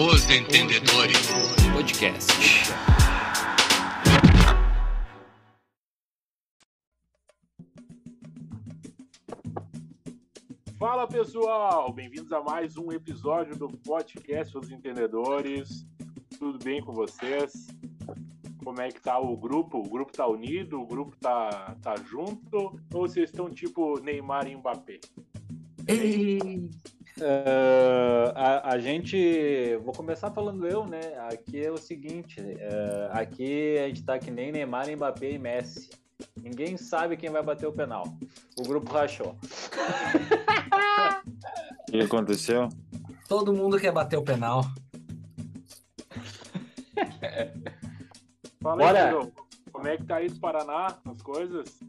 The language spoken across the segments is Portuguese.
Os Entendedores Podcast. Fala pessoal, bem-vindos a mais um episódio do podcast Os Entendedores. Tudo bem com vocês? Como é que tá o grupo? O grupo tá unido? O grupo tá, tá junto? Ou vocês estão tipo Neymar e Mbappé? Ei. Uh, a, a, gente, vou começar falando eu, né? Aqui é o seguinte: uh, aqui a gente tá que nem Neymar, Mbappé e Messi. Ninguém sabe quem vai bater o penal. O grupo rachou. O que aconteceu? Todo mundo quer bater o penal. Fala Bora. aí, como é que tá aí do Paraná, as coisas?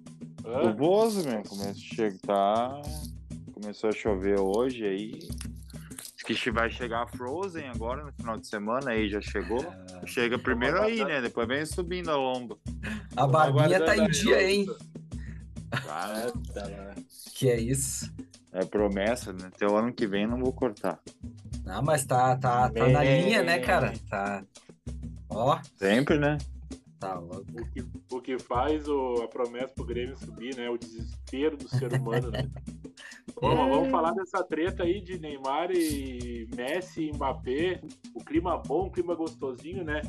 O Bozo, meu, começa a chegar, tá começou a chover hoje aí. Diz que vai chegar a Frozen agora no final de semana, aí já chegou. É, Chega primeiro aí, né? Depois vem subindo a lomba. A barbinha tá em dia, hein? Ah, que é isso? É promessa, né? Até o ano que vem não vou cortar. Não, mas tá, tá, tá na linha, né, cara? Tá. Ó. Sempre, né? Tá. O que, o que faz o, a promessa pro Grêmio subir, né? O desespero do ser humano, né? Bom, vamos falar dessa treta aí de Neymar e Messi e Mbappé. O clima bom, o clima gostosinho, né?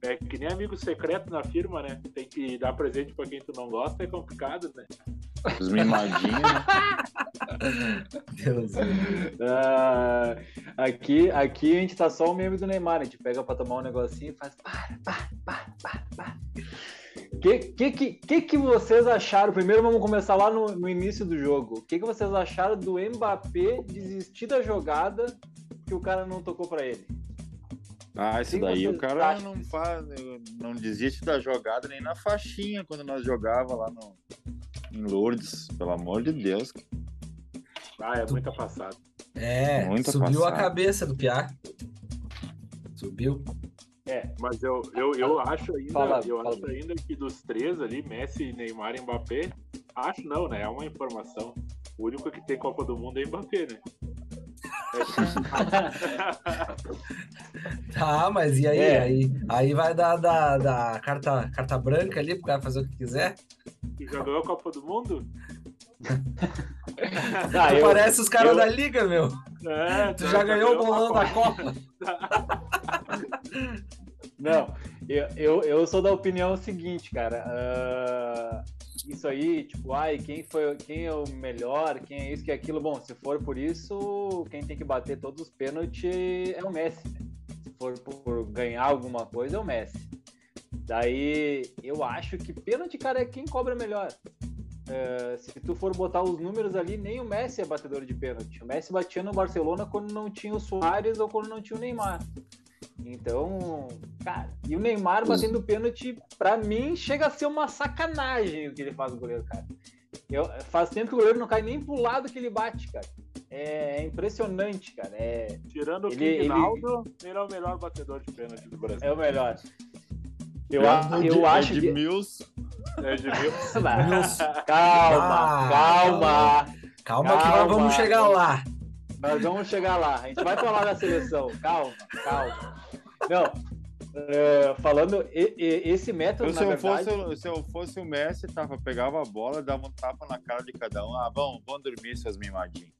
É que nem amigo secreto na firma, né? Tem que dar presente pra quem tu não gosta, é complicado, né? Os mimadinhos. Deus uh, aqui, aqui a gente tá só o meme do Neymar. A gente pega pra tomar um negocinho e faz. Para, para, para, para, para. Que, que, que, que vocês acharam? Primeiro vamos começar lá no, no início do jogo. O que, que vocês acharam do Mbappé desistir da jogada que o cara não tocou para ele? Ah, isso daí o cara não faz, não desiste da jogada nem na faixinha quando nós jogava lá no, em Lourdes, pelo amor de Deus. Ah, é muita passada. É, muita subiu passada. a cabeça do Piá. Subiu. É, mas eu, eu, eu acho ainda, fala, eu fala. acho ainda que dos três ali, Messi, Neymar e Mbappé, acho não, né? É uma informação. O único que tem Copa do Mundo é Mbappé, né? tá, mas e aí? É. Aí, aí vai dar da, da carta, carta branca ali pro cara fazer o que quiser? E já ganhou a Copa do Mundo? ah, eu, parece os caras eu... da liga, meu. É, tu já ganhou o bolão da Copa. Não, eu, eu, eu sou da opinião seguinte, cara. Uh, isso aí, tipo, ai, quem foi, quem é o melhor, quem é isso, que é aquilo. Bom, se for por isso, quem tem que bater todos os pênaltis é o Messi. Né? Se for por ganhar alguma coisa, é o Messi. Daí eu acho que pênalti, cara, é quem cobra melhor. Uh, se tu for botar os números ali, nem o Messi é batedor de pênalti. O Messi batia no Barcelona quando não tinha o Soares ou quando não tinha o Neymar. Então, cara, e o Neymar batendo pênalti, pra mim, chega a ser uma sacanagem o que ele faz o goleiro, cara. Eu, faz tempo que o goleiro não cai nem pro lado que ele bate, cara. É, impressionante, cara. É, Tirando o ele, Ronaldo, ele... ele é o melhor batedor de pênalti do Brasil. É o melhor. Eu, eu, eu acho de que... Mills. É de Mills. calma, ah, calma. Calma, calma que nós vamos chegar lá. Nós vamos chegar lá. A gente vai falar da seleção. Calma, calma. Não, é, falando, e, e, esse método. Eu, se, eu verdade... fosse, se eu fosse o Messi, tava, pegava a bola, dava um tapa na cara de cada um. Ah, vamos, vamos dormir, seus mimadinhos.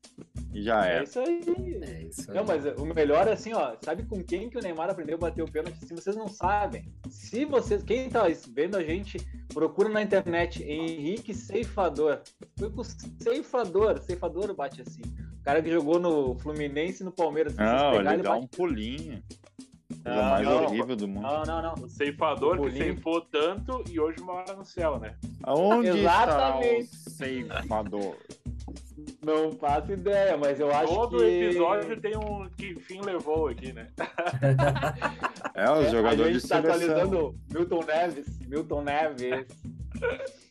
E já é. É isso aí. É isso aí. Não, mas o melhor é assim, ó. Sabe com quem que o Neymar aprendeu a bater o pênalti? Se vocês não sabem, se vocês. Quem tá vendo a gente, procura na internet Henrique Ceifador. Foi com o Ceifador. Ceifador bate assim. O cara que jogou no Fluminense e no Palmeiras. Não, ele, ele dá bate... um pulinho. Coisa mais não, horrível do mundo. Não, não, não. O ceifador que ceifou tanto e hoje mora no céu, né? Aonde Exatamente. está o ceifador? Não faço ideia, mas eu acho Todo que... Todo episódio tem um que fim levou aqui, né? é, os jogadores de seleção. A gente tá atualizando Milton Neves. Milton Neves.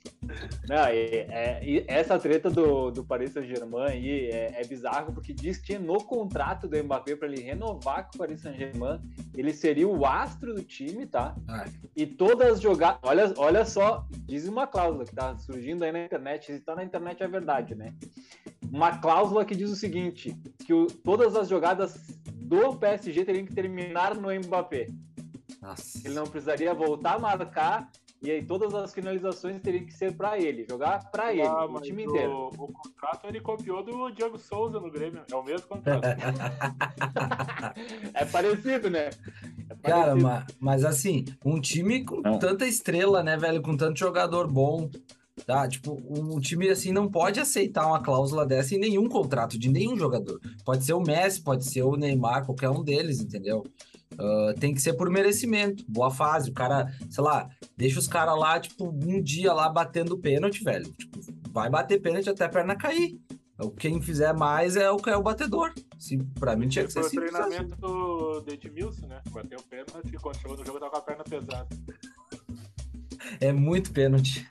Não, é, é, essa treta do, do Paris Saint-Germain aí é, é, bizarro porque diz que no contrato do Mbappé para ele renovar com o Paris Saint-Germain, ele seria o astro do time, tá? Ai. E todas as jogadas. Olha, olha só, diz uma cláusula que tá surgindo aí na internet, se tá na internet é verdade, né? Uma cláusula que diz o seguinte: que o, todas as jogadas do PSG teriam que terminar no Mbappé. Nossa. Ele não precisaria voltar a marcar e aí todas as finalizações teriam que ser para ele, jogar para ele, ah, o time inteiro. O, o, contrato ele copiou do Diego Souza no Grêmio, é o mesmo contrato. é parecido, né? É parecido. Cara, mas, mas, assim, um time com não. tanta estrela, né, velho, com tanto jogador bom, tá? Tipo, um time assim não pode aceitar uma cláusula dessa em nenhum contrato de nenhum jogador. Pode ser o Messi, pode ser o Neymar, qualquer um deles, entendeu? Uh, tem que ser por merecimento, boa fase. O cara, sei lá, deixa os caras lá, tipo, um dia lá batendo pênalti, velho. Tipo, vai bater pênalti até a perna cair. Quem fizer mais é o, é o batedor. Se, pra mim tinha que ser assim. Foi o treinamento do Edmilson, né? Bateu o pênalti e quando chegou no jogo tava com a perna pesada. É muito pênalti.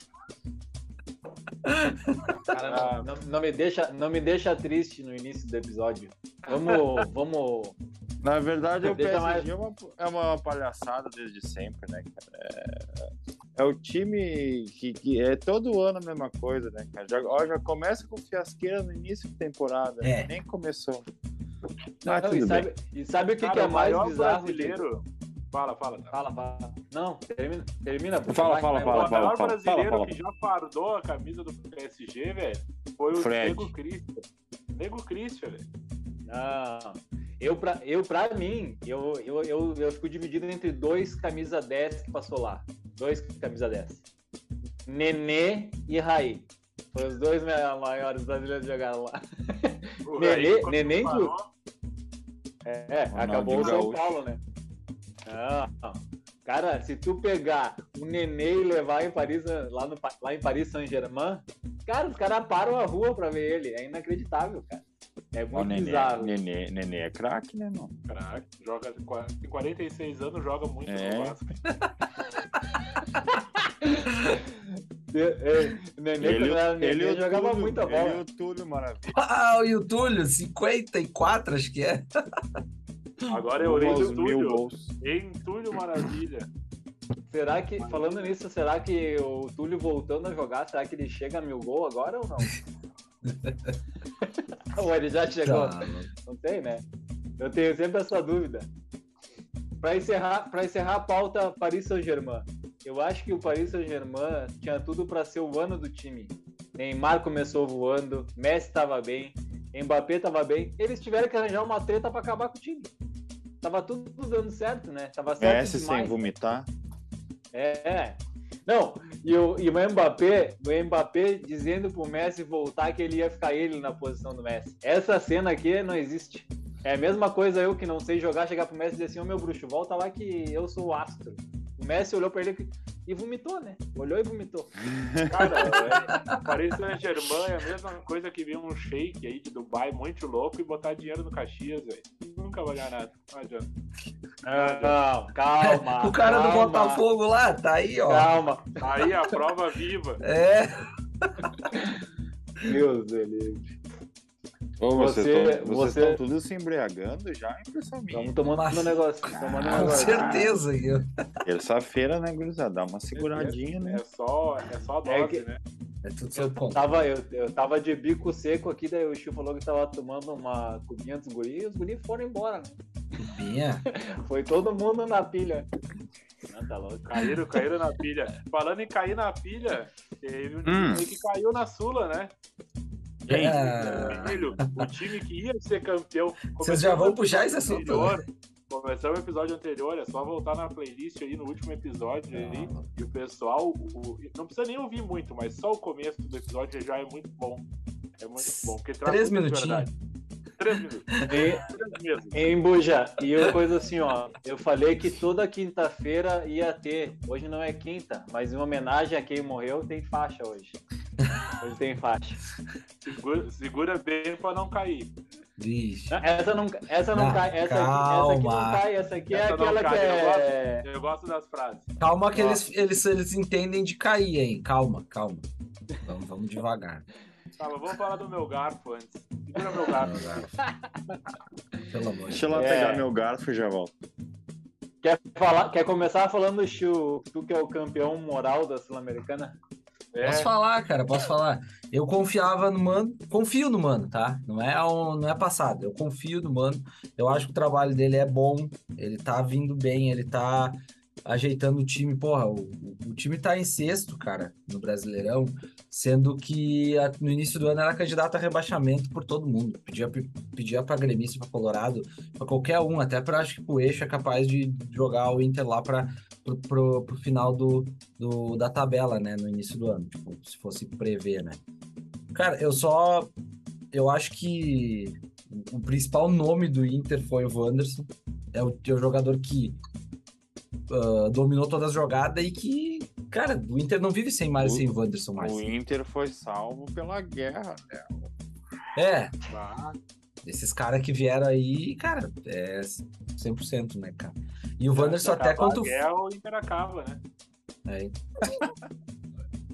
Cara, não, ah. não, não, me deixa, não me deixa triste no início do episódio. Vamos, vamos na verdade, o PSG mais... é, uma, é uma palhaçada desde sempre, né, cara? É, é o time que, que, é todo ano a mesma coisa, né, cara? Já, ó, já começa com fiasqueira no início de temporada, é. nem começou. Mas Não, e, sabe, e, sabe, o que, cara, que é mais bizarro? brasileiro. Fala, fala. Fala, fala. Não, termina. termina fala, fala, fala, O maior brasileiro que já fardou a camisa do PSG, velho, foi o Fred. Nego Christian. Nego Christian, velho. Não. Eu, pra, eu, pra mim, eu, eu, eu, eu fico dividido entre dois camisa 10 que passou lá. Dois camisa 10. Nenê e Raí. Foram os dois maiores brasileiros que jogaram lá. Nenê, Nenê inclusive. É, é acabou o São Paulo, né? Não, Cara, se tu pegar o Nenê e levar em Paris, lá, no, lá em Paris Saint-Germain, cara, os caras param a rua pra ver ele. É inacreditável, cara. É muito Nenê, bizarro. Nenê, Nenê é craque, né, não? Craque. Joga, tem 46 anos, joga muito é. no Vasco. Nenê, ele, era Nenê, ele jogava Túlio, muita bola. Ele e o Túlio, maravilha. Ah, o Túlio, 54, acho que é. Agora é o Túlio. Em Túlio Maravilha. Será que, falando nisso, será que o Túlio voltando a jogar, será que ele chega a mil gol agora ou não? ou ele já chegou? Tá, não tem, né? Eu tenho sempre essa dúvida. Para encerrar, para encerrar a pauta Paris Saint-Germain. Eu acho que o Paris Saint-Germain tinha tudo para ser o ano do time. Neymar começou voando, Messi estava bem, Mbappé estava bem. Eles tiveram que arranjar uma treta para acabar com o time. Tava tudo dando certo, né? Tava certo Messi demais, sem vomitar. É. Não, e o, e o Mbappé, o Mbappé dizendo pro Messi voltar que ele ia ficar ele na posição do Messi. Essa cena aqui não existe. É a mesma coisa eu que não sei jogar, chegar pro Messi e dizer assim, ô oh, meu bruxo, volta lá que eu sou o astro. O Messi olhou pra ele e vomitou, né? Olhou e vomitou. Cara, é, Paris Saint-Germain é a mesma coisa que vir um shake aí de Dubai muito louco e botar dinheiro no Caxias, velho. Nunca vai ganhar nada. Não adianta. Não, calma. o cara calma. do Botafogo lá, tá aí, ó. Calma. Tá aí a prova viva. É. Deus do livre. Ô, você, você, vocês você... estão todos se embriagando já, impressão minha. Estamos tomando Mas... um negócio. Tomando um negócio. Com certeza. Terça-feira, né, gurizada? Dá uma seguradinha, é, né? É só, é só dose, é que... né? É tudo seu ponto. Tava, eu, eu tava de bico seco aqui, daí o Chico falou que tava tomando uma cubinha dos guris e os guris foram embora. Cubinha? Foi todo mundo na pilha. Não, tá louco. Caíram, caíram na pilha. Falando em cair na pilha, teve um hum. que caiu na Sula, né? É... o time que ia ser campeão. Vocês já vão puxar esse assunto? Anterior, né? Começamos o episódio anterior, é só voltar na playlist aí no último episódio ali, e o pessoal, o, não precisa nem ouvir muito, mas só o começo do episódio já é muito bom. É muito bom. Porque Três minutinhos. Três minutos. E, em Buja, e eu coisa assim, ó. Eu falei que toda quinta-feira ia ter. Hoje não é quinta, mas em homenagem a quem morreu, tem faixa hoje. Hoje tem faixa. Segura, segura bem pra não cair. Vixe. Essa não, essa não, não cai. Essa, essa aqui não cai. Essa aqui é essa é aquela que é. Eu gosto, eu gosto, das frases. Calma, que eles, eles, eles entendem de cair, hein? Calma, calma. Vamos, vamos devagar. Tá, mas vamos falar do meu garfo antes. Segura meu garfo. Pelo amor Deixa eu lá pegar meu garfo e já volto. Quer, falar, quer começar falando, Chu, tu que é o campeão moral da Sul-Americana? É, Posso falar, cara, posso falar. Eu confiava no Mano, confio no Mano, tá? Não é, um, não é passado, eu confio no Mano. Eu acho que o trabalho dele é bom, ele tá vindo bem, ele tá ajeitando o time. Porra, o, o time tá em sexto, cara, no Brasileirão, sendo que a- no início do ano era candidato a rebaixamento por todo mundo. Pedia, pedia pra gremista, pra Colorado, pra qualquer um, até pra acho que o Eixo é capaz de jogar o Inter lá pra, pro, pro, pro final do, do, da tabela, né, no início do ano, tipo, se fosse prever, né. Cara, eu só, eu acho que o principal nome do Inter foi o Wanderson, é o, é o jogador que ah, dominou todas as jogadas e que, cara, o Inter não vive sem mais O- sem Wanderson mais. O Inter foi salvo pela guerra, né? É, bah, esses caras que vieram aí, cara, é 100%, né, cara. E o Wanderson se até acabar contra a o guerra, o Inter acaba, né? É.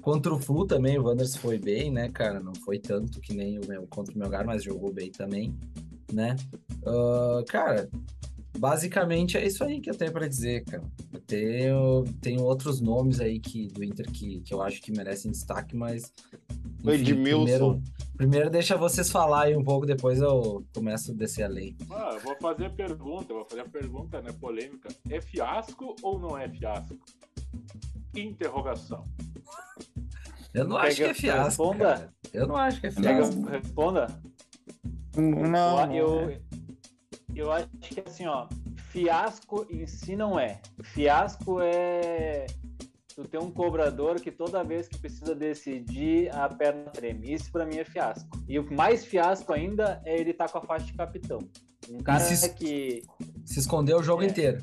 Contra o Flu também, o Wanderson foi bem, né, cara? Não foi tanto que nem o meu contra o Melgar, mas jogou bem também, né? Ah, cara, basicamente é isso aí que eu tenho pra dizer, cara. Eu tenho, tenho outros nomes aí que, do Inter que, que eu acho que merecem destaque, mas. O Edmilson. Primeiro, primeiro deixa vocês falarem um pouco, depois eu começo a descer além. Ah, eu vou fazer a pergunta, eu vou fazer a pergunta, né, polêmica. É fiasco ou não é fiasco? Interrogação. Eu não acho que Pega- é fiasco. responda. cara. Eu não acho que é Pega, fiasco. responda. Não, eu, não eu acho que assim, ó, fiasco em si não é. Fiasco é tu ter um cobrador que toda vez que precisa decidir a perna treme. Isso pra mim é fiasco. E o mais fiasco ainda é ele estar com a faixa de capitão. Um cara se- que Se escondeu o jogo É. inteiro.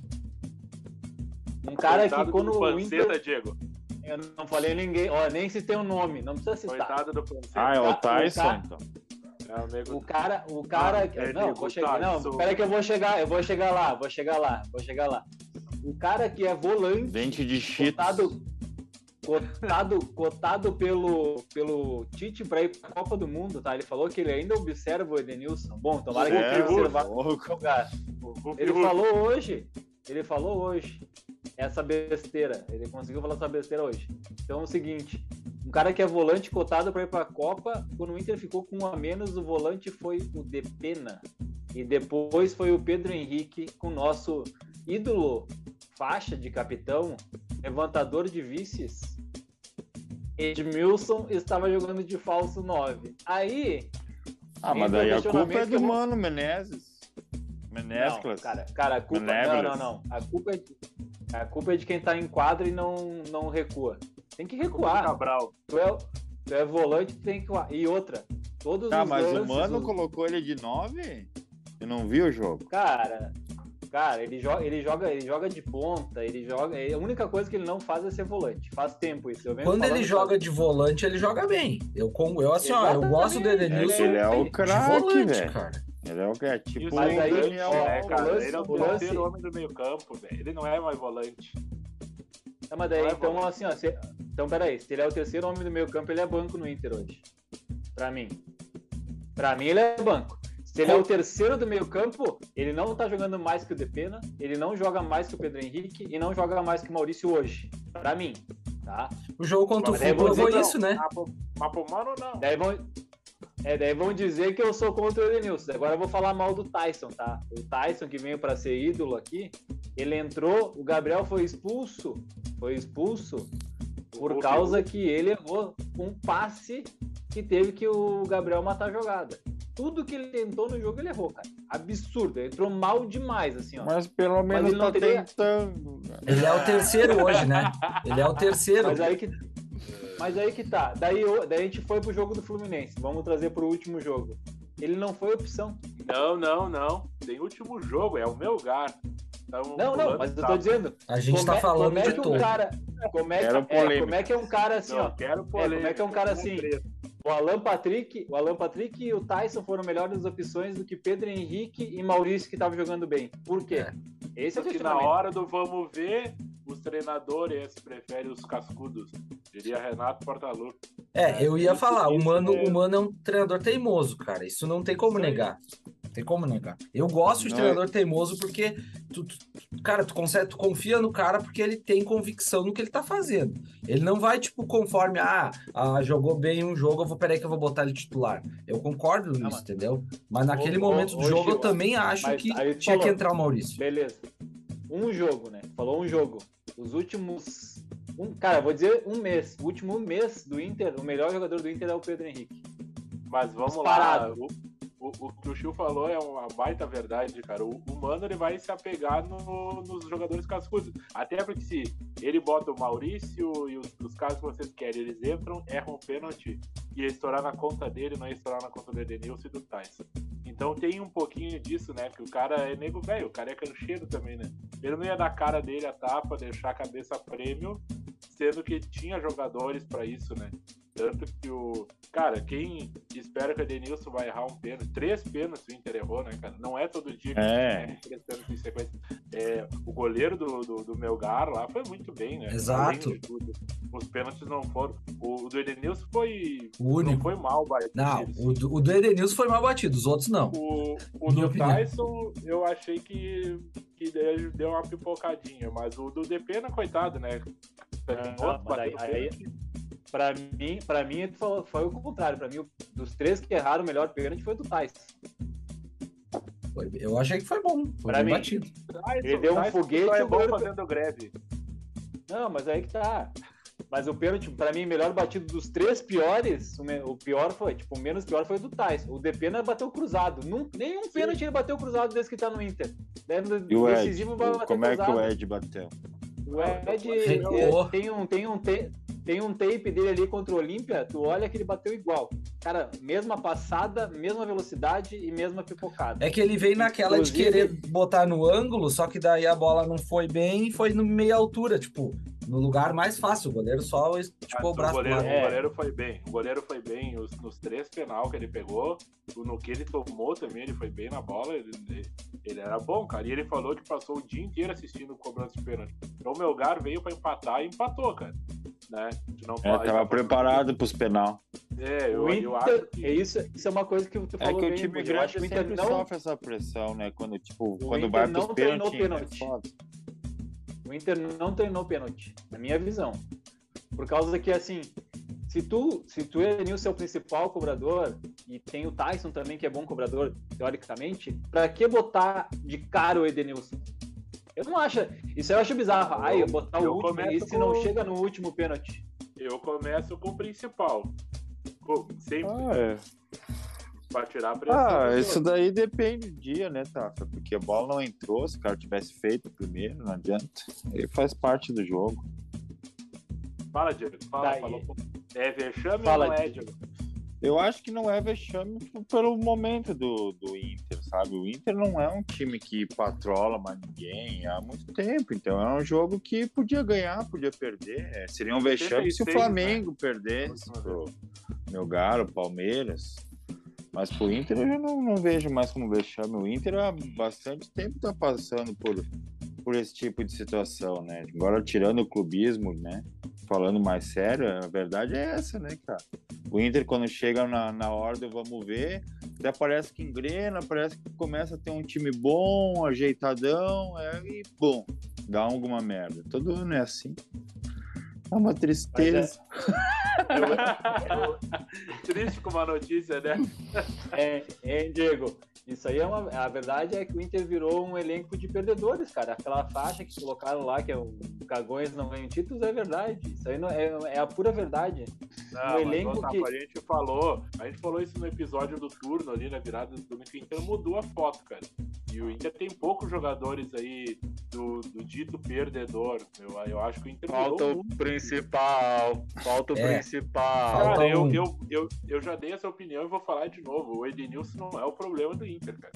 um cara Coitado que quando do o Inter Panceta, Diego. eu não falei ninguém, ó, nem se tem um nome, não precisa citar. Coitado do Panceta. Ah, é o o Tyson, cara- então. É o cara, o cara, Ah, que- ele não, vou chegar, Tyson. não, peraí que eu vou chegar, eu vou chegar lá, vou chegar lá, vou chegar lá. O cara que é volante, Dente de cheetos. cotado, cotado, cotado pelo, pelo Tite para ir para a Copa do Mundo, tá? Ele falou que ele ainda observa o Edenilson. Bom, tomara que ele É, observar. O Ele falou hoje, ele falou hoje essa besteira. Ele conseguiu falar essa besteira hoje. Então é o seguinte, um cara que é volante cotado para ir para a Copa, quando o Inter ficou com um a menos, o volante foi o Depena. E depois foi o Pedro Henrique com o nosso ídolo faixa de capitão, levantador de vices. Edmilson estava jogando de falso 9. Aí, Ah, mas daí a culpa é do eu- Mano Menezes. Não, Menezes. cara, cara, a culpa. Não, Benévolas. não, não. A culpa é de, a culpa é de quem tá em quadra e não, não recua. Tem que recuar. Cabral. Tu é, tu é volante, tu tem que recuar. E outra, todos Tá, os mas o lances, Mano os- colocou ele de 9? Eu não vi o jogo. Cara, cara, ele joga, ele joga, ele joga de ponta, ele joga. A única coisa que ele não faz é ser volante. Faz tempo isso. Quando ele joga de volante, ele joga bem. Eu, com, eu assim, ó, eu gosto do Edenilson Ele é o de craque, volante, velho. Ele é o que é tipo Mas o aí, Daniel ó, É, cara, lance- ele é o o lance- terceiro homem do meio campo, velho. Ele não é mais volante. Tá, mas daí, Não é então, volante. assim, ó. se- então, peraí. Se ele é o terceiro homem do meio campo, ele é banco no Inter hoje. Pra mim. Pra mim, ele é banco. Se ele é o terceiro do meio campo, ele não tá jogando mais que o Depena, ele não joga mais que o Pedro Henrique e não joga mais que o Maurício hoje. Pra mim, tá? O jogo contra o Mas aí Flu provou que isso, né? Mas pro- Mas pro Mano, não. Daí vão, é, daí vão dizer que eu sou contra o Edenilson. Agora eu vou falar mal do Tyson, tá? O Tyson, que veio pra ser ídolo aqui, ele entrou, o Gabriel foi expulso. Foi expulso por causa que ele errou um passe que teve que o Gabriel matar a jogada. Tudo que ele tentou no jogo, ele errou, cara. Absurdo. Ele entrou mal demais, assim, ó. Mas pelo menos ele não tá teria- tentando. cara. Ele é o terceiro hoje, né? Ele é o terceiro. Mas aí que, mas aí que tá. Daí, eu- daí a gente foi pro jogo do Fluminense. Vamos trazer pro último jogo. Ele não foi opção. Não, não, não. Tem último jogo, é o meu lugar. Então, Não, não, mas eu tô dizendo. A gente como tá é, falando como é de que um todo. cara. Como é, que- é, polêmica. como é que é um cara assim, Não, ó. quero como é que é um cara assim? O Alan Patrick, o Alan Patrick e o Tyson foram melhores opções do que Pedro Henrique e Maurício que estavam jogando bem. Por quê? É. Esse é o Porque na hora do vamos ver, os treinadores preferem os cascudos. Diria Renato Portaluppi. É, eu ia falar, o Mano, é- o Mano é um treinador teimoso, cara. Isso não tem como negar. Não tem como negar. Eu gosto de Não, treinador teimoso porque tu, tu- cara, tu consegue, tu confia no cara porque ele tem convicção no que ele tá fazendo. Ele não vai, tipo, conforme, ah, ah jogou bem um jogo, eu vou, peraí que eu vou botar ele titular. Eu concordo nisso, mas... entendeu? Mas naquele ô, momento ô, do jogo, eu também acho que tinha falou, que entrar o Maurício. Beleza. Um jogo, né? Falou um jogo. Os últimos. Um, cara, vou dizer um mês. O último mês do Inter, o melhor jogador do Inter é o Pedro Henrique. Mas vamos Disparado. lá. O, o, que o Chiu falou é uma baita verdade, cara. O, o Mano ele vai se apegar no, nos jogadores cascudos. Até porque se ele bota o Maurício e os, os caras que vocês querem, eles entram, erram o pênalti, ia estourar na conta dele, não ia estourar na conta do Edenilson e do Tyson. Então tem um pouquinho disso, né? Que o cara é nego velho, o cara é cancheiro também, né? Ele não ia dar cara dele a tapa, deixar a cabeça prêmio, sendo que tinha jogadores para isso, né? Tanto que o. Cara, quem espera que o Edenilson vai errar um pênalti, três pênaltis o Inter errou, né, cara? Não é todo dia que é. tem três pênaltis em sequência. É, o goleiro do, do, do, Melgar lá foi muito bem, né? Exato. Os pênaltis não foram. O, o do Edenilson foi. O único. Não foi mal batido. Não, o do, o do Edenilson foi mal batido, os outros não. O, o do opinião. Tyson, eu achei que, que deu uma pipocadinha, mas o do Depena, coitado, né? Não, aí, aí, Pra mim, pra mim foi, foi o contrário. Pra mim, dos três que erraram, o melhor pênalti foi do Tais. Eu achei que foi bom. Foi pra mim, batido. Ele deu um foguete. É bom fazendo greve. Não, mas aí que tá. Mas o pênalti, pra mim, melhor batido dos três piores, o pior foi, tipo, o menos pior foi o do Tais. O Depena bateu cruzado. Num, nenhum Sim. pênalti ele bateu cruzado desde que tá no Inter. E o Ed? Como é que o Ed bateu? O Ed tem um, tem um, tem, tem um tape dele ali contra o Olímpia, tu olha que ele bateu igual. Cara, mesma passada, mesma velocidade e mesma pipocada. É que ele veio naquela Inclusive... de querer botar no ângulo, só que daí a bola não foi bem e foi no meia altura, tipo, no lugar mais fácil. O goleiro só tipo, o braço. O goleiro, o goleiro foi bem. O goleiro foi bem os, nos três penal que ele pegou. No que ele tomou também, ele foi bem na bola. Ele, ele era bom, cara. E ele falou que passou o dia inteiro assistindo o cobrança de pênalti. Então o Melgar veio para empatar e empatou, cara né? Não é, tava preparado para os penal. É, eu, Inter, eu acho que... é isso, isso é uma coisa que tu falou É que o time grande o Inter não... sofre essa pressão, né? Quando, tipo, o quando Inter vai para os pênaltis. É o Inter não treinou pênalti, na minha visão. Por causa que, assim, se tu, se tu é o seu principal cobrador, e tem o Tyson também, que é bom cobrador, teoricamente, para que botar de cara o Edenilson? Eu não acho. Isso eu acho bizarro. Aí, eu botar o último e se com... não chega no último pênalti. Eu começo com o principal. Sempre. Ah, é. Pra tirar a pressão. Ah, isso outro. daí depende do dia, né, Tafa? Porque a bola não entrou, se o cara tivesse feito primeiro, não adianta. Ele faz parte do jogo. Fala, Diego. Fala, falou. É vexame Fala, ou não é, Diego? Eu acho que não é vexame pelo momento do, do Inter, sabe? O Inter não é um time que patrola mais ninguém há muito tempo, então é um jogo que podia ganhar, podia perder. É, seria um vexame se o Flamengo né? perdesse pro meu galo, Palmeiras. Mas pro Inter eu já não, não vejo mais como vexame. O Inter há bastante tempo tá passando por, por esse tipo de situação, né? Agora tirando o clubismo, né? Falando mais sério, a verdade é essa, né, cara? O Inter, quando chega na, na ordem, vamos ver, até parece que engrena, parece que começa a ter um time bom, ajeitadão, é, e bom, dá alguma merda. Todo ano é assim. É uma tristeza. É... Eu, eu, triste com uma notícia, né? É, é, Diego, isso aí é uma. A verdade é que o Inter virou um elenco de perdedores, cara. Aquela faixa que colocaram lá, que é o Cagões não ganham títulos, é verdade. Isso aí não, é, é a pura verdade. Não, um elenco que... A gente falou, a gente falou isso no episódio do turno ali, na virada do domingo, que o Inter mudou a foto, cara. E o Inter tem poucos jogadores aí do, do dito perdedor. Eu, eu acho que o Inter Falta o principal. Falta o é. principal. Cara, eu, eu, eu, eu já dei essa opinião e vou falar de novo. O Edenilson não é o problema do Inter, cara.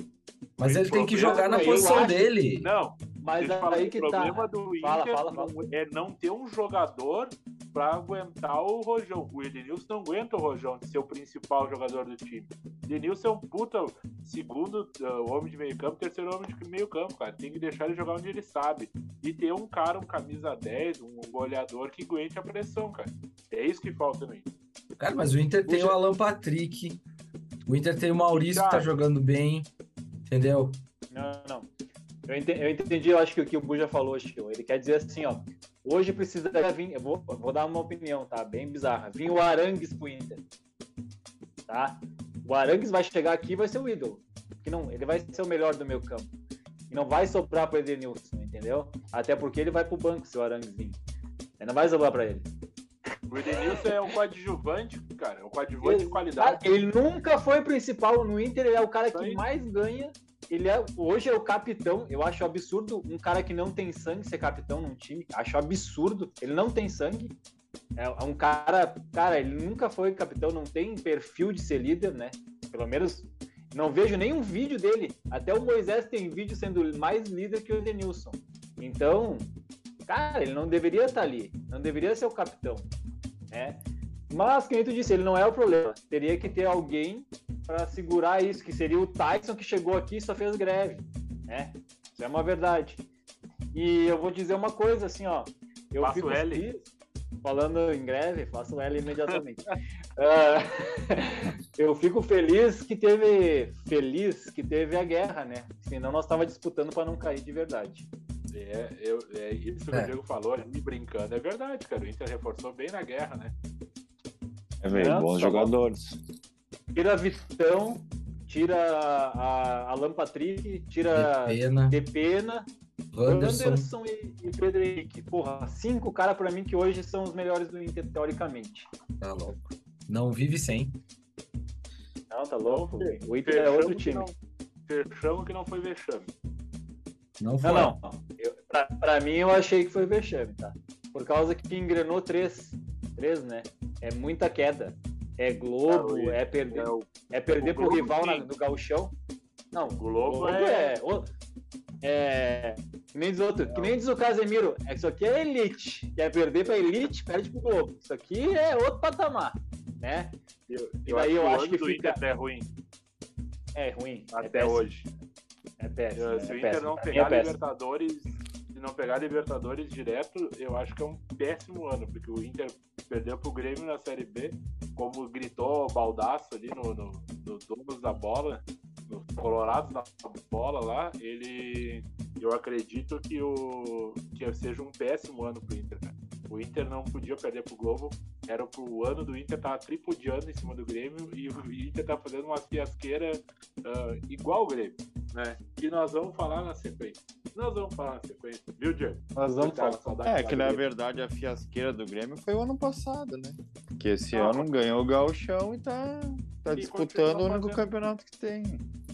Mas ele tem que jogar na posição acho... dele. Não, mas aí que o tá. problema do Inter fala, fala, fala. é não ter um jogador para aguentar o Rojão. O Edenilson não aguenta o Rojão de ser o principal jogador do time. O Edenilson é um puta segundo uh, homem de meio campo, terceiro homem de meio campo, cara. Tem que deixar ele jogar onde ele sabe. E ter um cara, um camisa 10, um goleador que aguente a pressão, cara. É isso que falta no Inter. Cara, mas o Inter tem o Alan Patrick. O Inter tem o Maurício que tá jogando bem. Entendeu? Não, não. Eu entendi, eu, entendi, eu acho que o que o Buja falou, Chico. Ele quer dizer assim, ó. Hoje precisa vir. Eu vou, vou dar uma opinião, tá? Bem bizarra. Vim o Arangues pro Inter. Tá? O Arangues vai chegar aqui e vai ser o ídolo. Que não, ele vai ser o melhor do meu campo. E não vai sobrar pro Edenilson, entendeu? Até porque ele vai pro banco se o Arangues vir. Ele não vai sobrar pra ele. O Edenilson é um coadjuvante, cara. É um coadjuvante de qualidade. Cara, ele nunca foi principal no Inter, ele é o cara que mais ganha. Ele é, hoje é o capitão. Eu acho absurdo um cara que não tem sangue ser capitão num time. Acho absurdo. Ele não tem sangue. É, é um cara. Cara, ele nunca foi capitão, não tem perfil de ser líder, né? Pelo menos não vejo nenhum vídeo dele. Até o Moisés tem vídeo sendo mais líder que o Edenilson. Então, cara, ele não deveria estar ali. Não deveria ser o capitão né? Mas, como tu disse, ele não é o problema. Teria que ter alguém para segurar isso, que seria o Tyson que chegou aqui e só fez greve, né? Isso é uma verdade. E eu vou dizer uma coisa, assim, ó. Eu Faço fico L. feliz, falando em greve, faço L imediatamente. uh, eu fico feliz que teve feliz que teve a guerra, né? Senão nós tava disputando para não cair de verdade. É, eu, é isso que É. o Diego falou, me brincando, é verdade, cara. O Inter reforçou bem na guerra, né? É Não, bons jogadores. Tira Vitão, tira a Alan Patrick, tira Pena, Depena, Wanderson. Anderson e, e Pedro Henrique. Porra, cinco caras pra mim que hoje são os melhores do Inter, teoricamente. Tá louco. Não vive sem. Não, tá louco. O Inter é outro que time. não- Fechamos que não foi vexame. Não foi. Não, não. Eu, pra, pra mim, eu achei que foi vexame, tá? Por causa que engrenou três. Três, né? É muita queda. É Globo, é perder, É, é perder o pro Globo rival na- no gauchão. Não, Globo Globo é- é... é... Que nem diz outro, que nem diz o Casemiro, é que isso aqui é elite. Quer perder pra elite, perde pro Globo. Isso aqui é outro patamar, né? Eu, E eu daí acho eu o acho que fica- é ruim É ruim. é até péssimo, hoje. É péssimo. Eu- é se o Inter péssimo. não pegar é. Libertadores, se não pegar Libertadores direto, eu acho que é um péssimo ano, porque o Inter perdeu pro Grêmio na Série B, como gritou o Baldaço ali no, no, no da bola, no Colorados da bola lá, ele. Eu acredito que, o, que seja um péssimo ano pro Inter, cara. O Inter não podia perder pro Globo, era pro ano do Inter tá tripudiando em cima do Grêmio e o Inter tá fazendo uma fiasqueira ah, igual o Grêmio, né? Que nós vamos falar na sequência. Nós vamos falar na sequência, viu, Diego? Nós vamos falar. saudade É, que na verdade a fiasqueira do Grêmio foi o ano passado, né? Que esse Não. ano ganhou o Gauchão e tá, tá E disputando o único fazendo. campeonato que tem.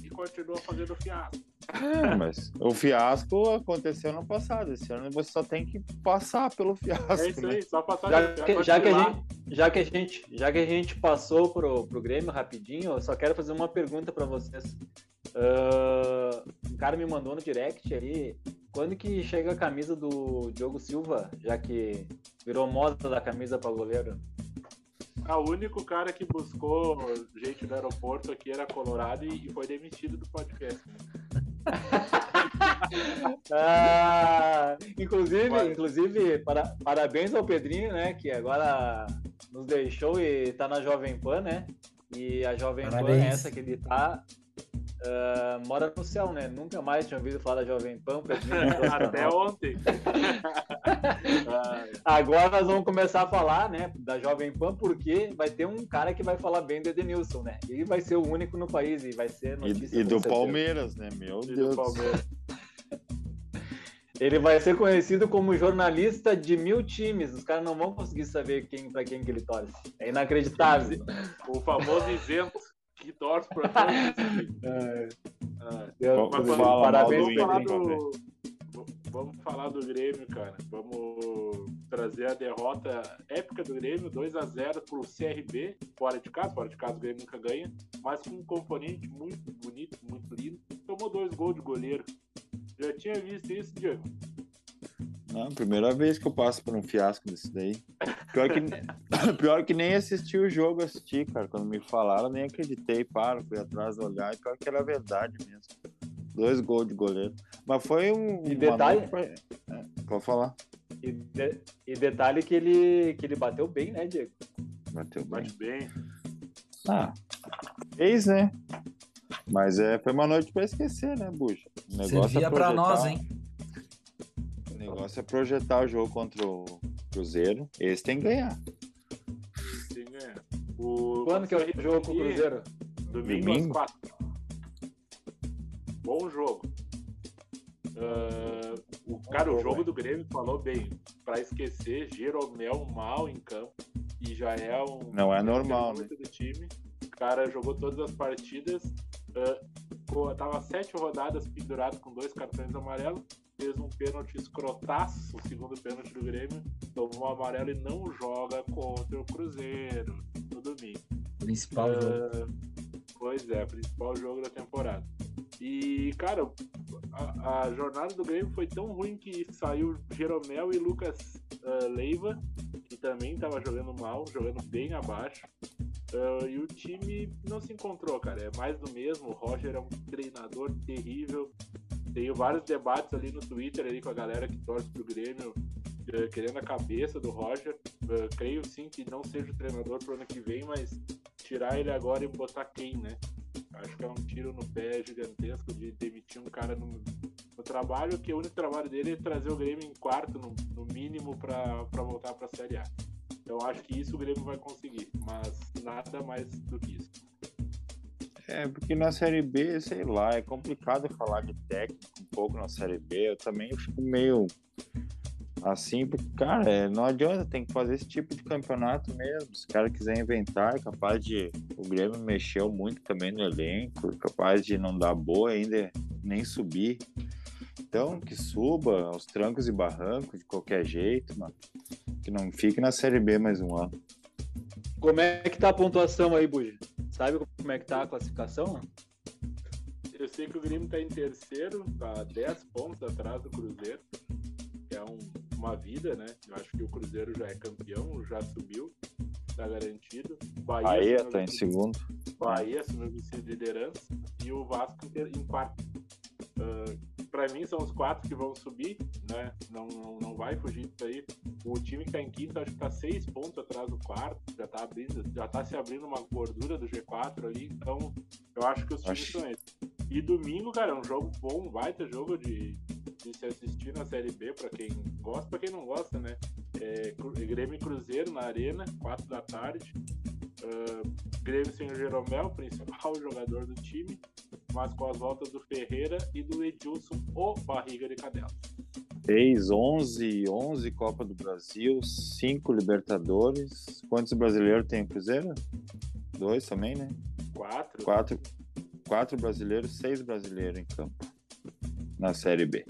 E continua fazendo fiasco. É, mas o fiasco aconteceu ano passado. Esse ano você só tem que passar pelo fiasco. É isso né? aí, só passar Já de- que, já, que a gente, já, que a gente, já que a gente passou pro, pro Grêmio rapidinho, eu só quero fazer uma pergunta para vocês. Ah, um cara me mandou no direct ali, quando que chega a camisa do Diogo Silva, já que virou moda da camisa para goleiro? Ah, o único cara que buscou gente do aeroporto aqui era Colorado e, e foi demitido do podcast. Ah, inclusive, inclusive para, parabéns ao Pedrinho, né, que agora nos deixou e tá na Jovem Pan, né? E a Jovem Pan, Parabéns. essa que ele tá, ah, mora no céu, né? Nunca mais tinha ouvido falar da Jovem Pan. Até ontem. Agora nós vamos começar a falar, né, da Jovem Pan, porque vai ter um cara que vai falar bem do Edenilson, né? E vai ser o único no país e vai ser notícia. E, e do certeza. Palmeiras, né? Meu e do Deus. Palmeiras. Ele vai ser conhecido como jornalista de mil times. Os caras não vão conseguir saber quem para quem que ele torce. É inacreditável. O famoso isento que torce pra todos. Ah, Deus, Vamos falar parabéns, do vamos, falar do, vamos falar do Grêmio, cara. Vamos trazer a derrota épica do Grêmio, 2x0 pro CRB, fora de casa, fora de casa o Grêmio nunca ganha, mas com um componente muito bonito, muito lindo. Tomou dois gols de goleiro. Já tinha visto isso, Diego? Não, primeira vez que eu passo por um fiasco desse daí. Pior que, pior que nem assisti o jogo, assisti, cara. Quando me falaram, nem acreditei. Paro, fui atrás olhar. E pior que era verdade mesmo. Dois gols de goleiro. Mas foi um. E uma detalhe- noite- foi- é, pode falar. E, de- e detalhe que ele, que ele bateu bem, né, Diego? Bateu bem. Bate bem. Ah, fez, né? Mas é, foi uma noite pra esquecer, né, Buxa? O negócio Servia é pra nós, hein? O negócio é projetar o jogo contra o Cruzeiro. Esse tem que ganhar. Sim, é. O... Quando que é o jogo com o Cruzeiro? Domingo, Domingo? às quatro. Bom jogo. Ah, o, cara, o jogo, do Grêmio falou bem. Pra esquecer, Jeromel mal em campo. E já é um. Não é normal, termômetro do time. O cara jogou todas as partidas. co- tava sete rodadas pendurado com dois cartões amarelos. Fez um pênalti escrotaço, o segundo pênalti do Grêmio. Tomou amarelo e não joga contra o Cruzeiro no domingo. Principal jogo. Ah, Pois é, principal jogo da temporada. E, cara, a, a jornada do Grêmio foi tão ruim que saiu Jeromel e Lucas ah, Leiva, que também tava jogando mal, jogando bem abaixo. Ah, e o time não se encontrou, cara. É mais do mesmo. O Roger é um treinador terrível. Tenho vários debates ali no Twitter ali com a galera que torce pro Grêmio, eh, querendo a cabeça do Roger. Eh, creio sim que não seja o treinador pro ano que vem, mas tirar ele agora e botar quem, né? Acho que é um tiro no pé gigantesco de demitir um cara no, no trabalho, que o único trabalho dele é trazer o Grêmio em quarto, no, no mínimo, para voltar para a Série A. Então acho que isso o Grêmio vai conseguir, mas nada mais do que isso. É, porque na Série B, sei lá, é complicado falar de técnico um pouco na Série B. Eu também fico meio assim, porque, cara, é, não adianta, tem que fazer esse tipo de campeonato mesmo. Se o cara quiser inventar, é capaz de. O Grêmio mexeu muito também no elenco, é capaz de não dar boa ainda, nem subir. Então, que suba aos trancos e barrancos, de qualquer jeito, mano. Que não fique na Série B mais um ano. Como é que tá a pontuação aí, Buja? Sabe como é que tá a classificação? Eu sei que o Grêmio está em terceiro, tá 10 pontos atrás do Cruzeiro, que é um- uma vida, né? Eu acho que o Cruzeiro já é campeão, já subiu, tá garantido. Bahia, Bahia tá em vice- segundo. Bahia assumiu vice-liderança e o Vasco em, quarto. Para mim são os quatro que vão subir, né? Não, não, não vai fugir disso aí. O time que tá em quinto acho que tá seis pontos atrás do quarto, já tá abrindo, já tá se abrindo uma gordura do G4 ali, então eu acho que os times Acho- são esses. E domingo, cara, é um jogo bom, um baita jogo de, de se assistir na Série B, pra quem gosta, pra quem não gosta, né? É, Grêmio e Cruzeiro na Arena, quatro da tarde. Ah, Grêmio sem o Jeromel, principal jogador do time, mas com as voltas do Ferreira e do Edilson, o barriga de cadela. 6, 11, 11 Copa do Brasil, 5 Libertadores. Quantos brasileiros tem o Cruzeiro? Dois também, né? Quatro. Quatro, quatro brasileiros, seis brasileiros em campo na Série B.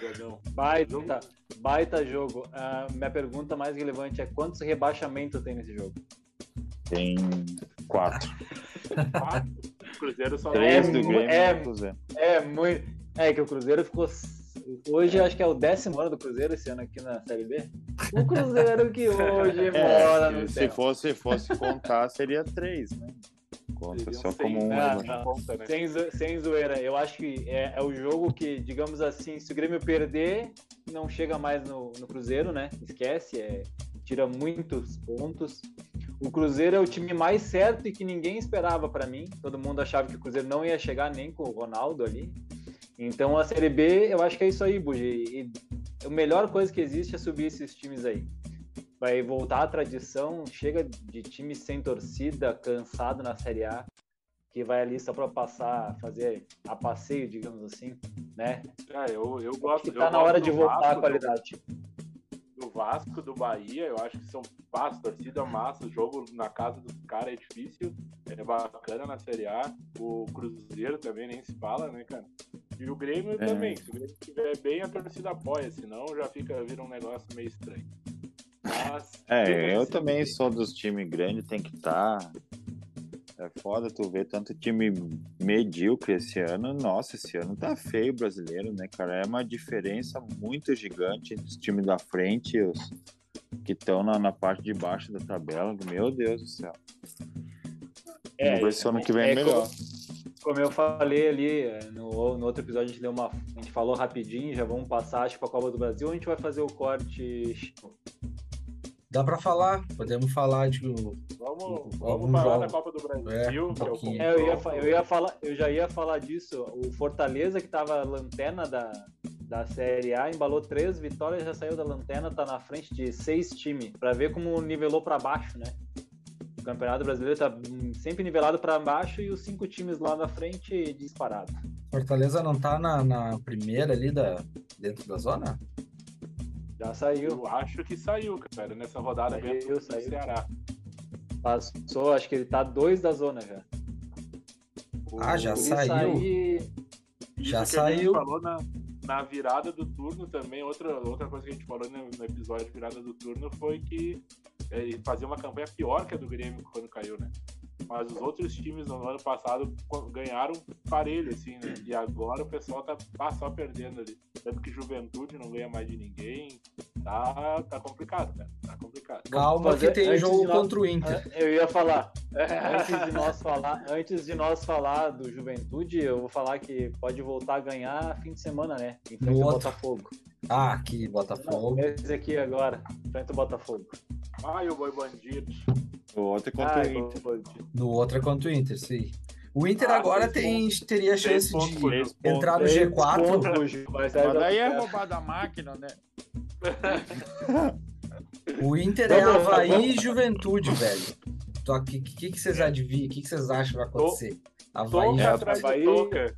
Jogão. Baita, baita jogo. Ah, minha pergunta mais relevante é quantos rebaixamentos tem nesse jogo? Tem quatro. Quatro. O Cruzeiro só Três é do Grêmio é- Cruzeiro. É muito. É que o Cruzeiro ficou. Hoje acho que é o décimo ano do Cruzeiro esse ano aqui na Série B. O Cruzeiro que hoje mora no É, se céu. fosse, fosse contar, seria três, né? Conta só seis, como um. né? Ah, conta, né? Sem, zo- sem zoeira, eu acho que é, é o jogo que, digamos assim, se o Grêmio perder, não chega mais no, no Cruzeiro, né? Esquece, é, tira muitos pontos. O Cruzeiro é o time mais certo e que ninguém esperava pra mim. Todo mundo achava que o Cruzeiro não ia chegar nem com o Ronaldo ali. Então a Série B, eu acho que é isso aí, Bugi. E a melhor coisa que existe é subir esses times aí. Vai voltar à tradição, chega de time sem torcida, cansado na Série A que vai ali só para passar, fazer a passeio, digamos assim, né? Ah, eu, eu Acho gosto. que eu tá na hora de voltar a qualidade. Do Vasco, do Bahia, eu acho que são fáceis, torcida massa, o jogo na casa dos caras é difícil, é bacana na Série A. O Cruzeiro também nem se fala, né, cara? E o Grêmio É. também. Se o Grêmio estiver bem, a torcida apoia, senão já fica, vira um negócio meio estranho. Mas, É, eu também sou dos times grandes, tem que estar. É foda tu ver tanto time medíocre esse ano. Nossa, esse ano tá feio o brasileiro, né, cara? É uma diferença muito gigante entre os times da frente e os que estão na, na parte de baixo da tabela. Meu Deus do céu. Vamos ver se ano que vem é, é melhor. Como eu falei ali é, no, no outro episódio, a gente deu uma. A gente falou rapidinho, já vamos passar, acho, para a Copa do Brasil, a gente vai fazer o corte. Dá pra falar, podemos falar de. Vamos, vamos falar jogo. da Copa do Brasil, É, um que é. É, eu, ia, eu, ia falar, eu já ia falar disso. O Fortaleza, que tava lanterna da, da Série A, embalou três vitórias, já saiu da lanterna, tá na frente de seis times, pra ver como nivelou pra baixo, né? O Campeonato Brasileiro tá hum, sempre nivelado pra baixo e os cinco times lá na frente disparado. Fortaleza não tá na, na primeira ali da, dentro da zona? Já saiu. Eu acho que saiu, cara, nessa rodada Saiu, mesmo do saiu. Ceará. Passou, acho que ele tá dois da zona já. Ah, já saiu. aí- Isso Já que a saiu. gente falou na, na virada do turno também, outra, outra coisa que a gente falou no, no episódio de virada do turno foi que é, ele fazia uma campanha pior que a do Grêmio quando caiu, né? Mas os outros times no ano passado ganharam parelho, assim, né? E agora o pessoal tá, tá só perdendo ali. Tanto que Juventude não ganha mais de ninguém. Tá, tá complicado, cara. Tá complicado. Calma fazer- que tem antes jogo nós- contra o Inter. Ah, Eu ia falar, antes de nós falar, antes de nós falar do Juventude, eu vou falar que pode voltar a ganhar fim de semana, né? Em frente ao. Botafogo. Ah, aqui, Botafogo. Esse aqui agora, frente ao Botafogo. Ai, o boi bandido. O outro é contra Ah, o Inter. pô, No outro é contra o Inter, sim. O Inter Ah, agora tem, teria Três chance pontos de pontos. entrar no três G4. pontos mas Mas daí é é- roubar da máquina, né? O Inter é Vamos, Havaí vamos. e Juventude, velho. Só que o que, que vocês adivinham? O que, que vocês acham que vai acontecer? Havaí de Havaí.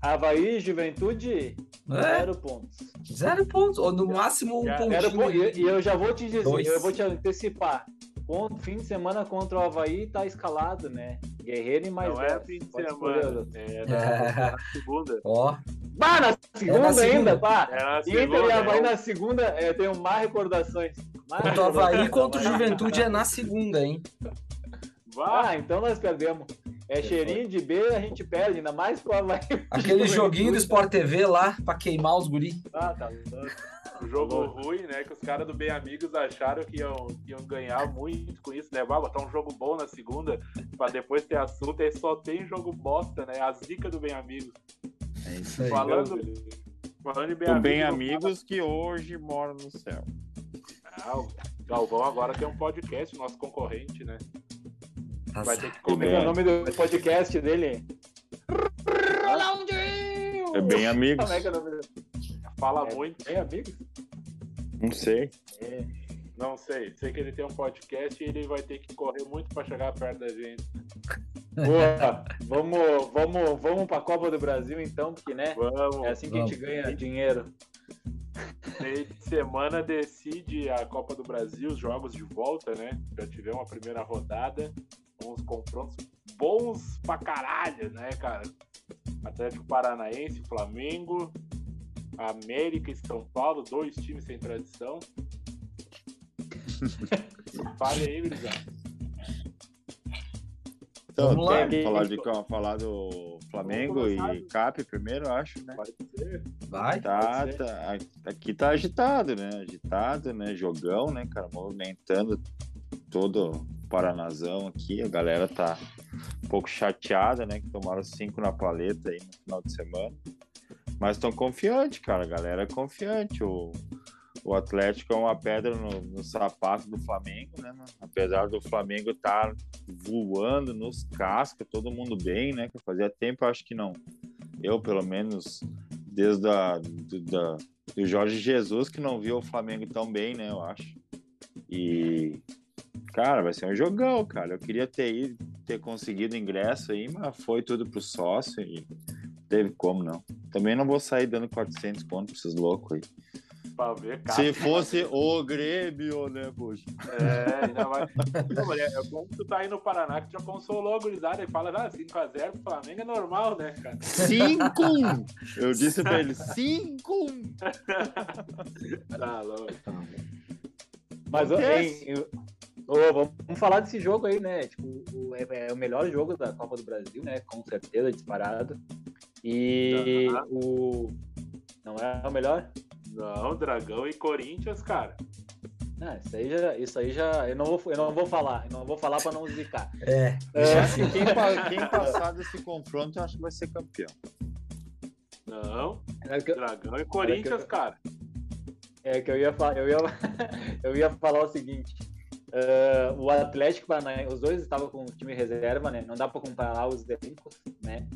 Havaí, Juventude, É, zero pontos. zero pontos, ou no máximo um Já- pontinho. Pontos. E, e eu já vou te dizer, Dois. eu vou te antecipar. Com- fim de semana contra o Havaí tá escalado, né? Guerreiro e mais Não é fim de Pode escolher, semana. Dudu. É na, na segunda. Ó, Bah, na segunda, É na segunda. ainda, pá. É na Inter e segunda. Havaí é na segunda, é, eu tenho mais recordações. Mais contra o Havaí contra o Juventude é na segunda, hein? Vá, Ah, então nós perdemos. É cheirinho de B, a gente perde, ainda mais com o Havaí. Aquele joguinho do Sport TV lá pra queimar os guri. Ah, tá louco. O jogo ruim, né? Que os caras do Bem Amigos acharam que iam, que iam ganhar muito com isso, né? Vai botar um jogo bom na segunda, pra depois ter assunto, e só tem jogo bosta, né? A zica do Bem Amigos. É isso aí. Falando, falando em Bem O Bem Amigos. Amigos que hoje moram no céu. Ah, o Galvão agora tem um podcast, nosso concorrente, né? Vai ter que Como é é o comer. nome do podcast dele? É Bem Amigos. Como é que é o nome dele? Fala É, muito. Bem amigos? Não sei. É. Não sei. Sei que ele tem um podcast e ele vai ter que correr muito pra chegar perto da gente. Boa. vamos, vamos, vamos pra Copa do Brasil então, porque né? Vamos. É assim que a gente ganha dinheiro. Meio de semana decide a Copa do Brasil, os jogos de volta, né? Já tivemos a primeira rodada, uns confrontos bons pra caralho, né, cara? Atlético Paranaense, Flamengo, América e São Paulo, dois times sem tradição. Fale aí, Grisado. Então, Vamos lá. tem que falar, de, falar do Flamengo e. Cap primeiro, acho, né? Pode ser. Vai. Tá, ser. tá, aqui tá agitado, né? Agitado, né? Jogão, né, cara? Movimentando todo o Paranazão aqui. A galera tá um pouco chateada, né? Que tomaram cinco na paleta aí no final de semana. Mas estão confiantes, cara. A galera é confiante. O, o Atlético é uma pedra no, no sapato do Flamengo, né? mano? Apesar do Flamengo estar voando nos cascos, todo mundo bem, né? Que fazia tempo, acho que não. Eu, pelo menos, desde a, do, da, do Jorge Jesus, que não viu o Flamengo tão bem, né? Eu acho. E, cara, vai ser um jogão, cara. Eu queria ter ido, ter conseguido ingresso aí, mas foi tudo pro sócio e teve como não. Também não vou sair dando 400 pontos pra esses loucos aí. Pra ver, cara. Se fosse o Grêmio, né, poxa? É, ainda vai. Não, mas é, é bom que tu tá aí no Paraná, que tu já consolou a gurizada e fala, ah, 5x0 pro Flamengo é normal, né, cara? 5! Eu disse pra ele, 5! Tá louco. Mas hein, eu- ô, vamos falar desse jogo aí, né? Tipo, o- é, é o melhor jogo da Copa do Brasil, né? Com certeza, disparado. E o. Não é o melhor? Não, Dragão e Corinthians, cara. Ah, isso aí já. Isso aí já eu, não vou, eu não vou falar. Eu não vou falar pra não zicar. É. É, Assim, quem, quem passar desse confronto, eu acho que vai ser campeão. Não, é eu- Dragão e Corinthians, cara. É que eu ia falar, eu ia, eu ia falar o seguinte. Uh, o Atlético Paranaense, os dois estavam com o time reserva, né? Não dá para comparar os elencos, né?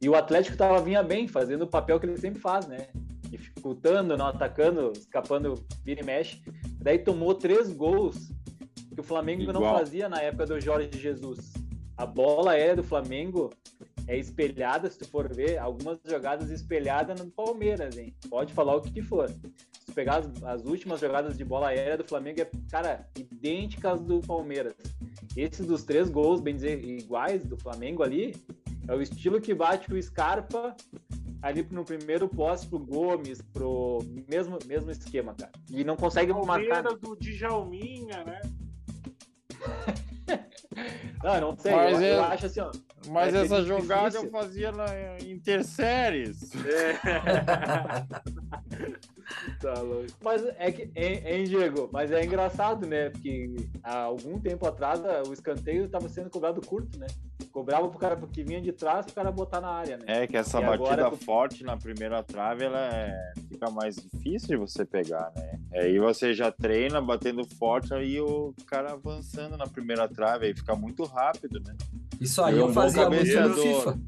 E o Atlético tava vinha bem, fazendo o papel que ele sempre faz, né? Dificultando, não atacando, escapando, vira e mexe. Daí tomou três gols que o Flamengo Igual. não fazia na época do Jorge Jesus. A bola aérea do Flamengo é espelhada, se tu for ver, algumas jogadas espelhadas no Palmeiras, hein? Pode falar o que for se pegar as, as, últimas jogadas de bola aérea do Flamengo, é, cara, idênticas do Palmeiras. Esses dos três gols, bem dizer, iguais do Flamengo ali, é o estilo que bate o Scarpa ali no primeiro poste pro Gomes, pro mesmo, mesmo esquema, cara. E não consegue Palmeiras marcar. do Djalminha, né? não, não sei. Mas eu, é... eu acho assim, ó. Mas é essa jogada difícil. eu fazia na Interséries. É. tá louco. Mas é que, hein, hein, Diego? Mas é engraçado, né? Porque há algum tempo atrás o escanteio estava sendo cobrado curto, né? Cobrava pro cara que vinha de trás pro cara botar na área, né? É que essa e batida agora... forte na primeira trave, ela é... fica mais difícil de você pegar, né? Aí você já treina batendo forte, aí o cara avançando na primeira trave, aí fica muito rápido, né? Isso aí é um eu fazia muito no FIFA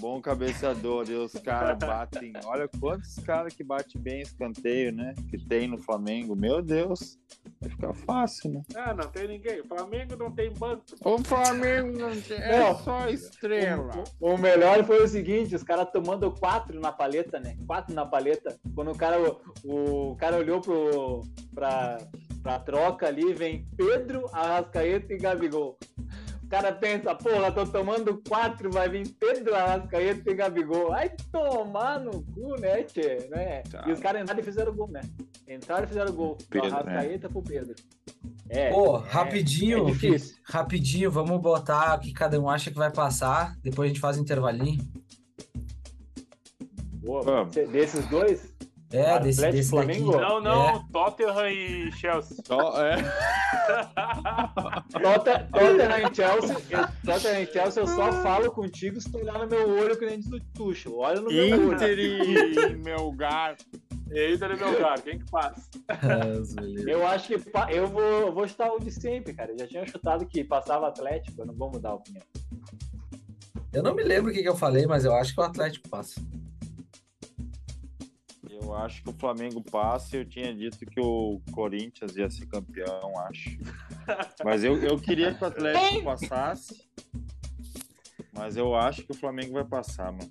bom cabeceador. E os caras batem. Olha quantos caras que bate bem escanteio, né? Que tem no Flamengo. Meu Deus. Vai ficar fácil, né? Ah, não tem ninguém. O Flamengo não tem banco. O Flamengo não tem. É só estrela. O, o, melhor foi o seguinte: os caras tomando quatro na paleta, né? Quatro na paleta. Quando o cara, o, o cara olhou pro, pra, pra troca ali, vem Pedro, Arrascaeta e Gabigol cara pensa, porra, tô tomando quatro, vai vir Pedro Arrascaeta e Gabigol. Ai, tomar no cu, né, tchê? Né? Tá. E os caras entraram e fizeram gol, né? Entraram e fizeram gol. Pedro, do Arrascaeta né? pro Pedro. É, Pô, é, rapidinho, é rapidinho, vamos botar o que cada um acha que vai passar, depois a gente faz um intervalinho. Boa, desses dois? É, desse, desse Flamengo? Daqui. Não, não, é. Tottenham e Chelsea. É. Tottenham e Chelsea, Tottenham e Chelsea, eu só falo contigo se tu olhar no meu olho que nem diz do Tuchel. Olha no meu olho. Inter e Melgar. Inter e Melgar, quem que passa? eu acho que eu vou, vou chutar o de sempre, cara. Eu já tinha chutado que passava Atlético, eu não vou mudar a opinião. Eu não me lembro o que, que eu falei, mas eu acho que o Atlético passa. Eu acho que o Flamengo passa. Eu tinha dito que o Corinthians ia ser campeão, acho. Mas eu, eu queria que o Atlético passasse. Mas eu acho que o Flamengo vai passar, mano.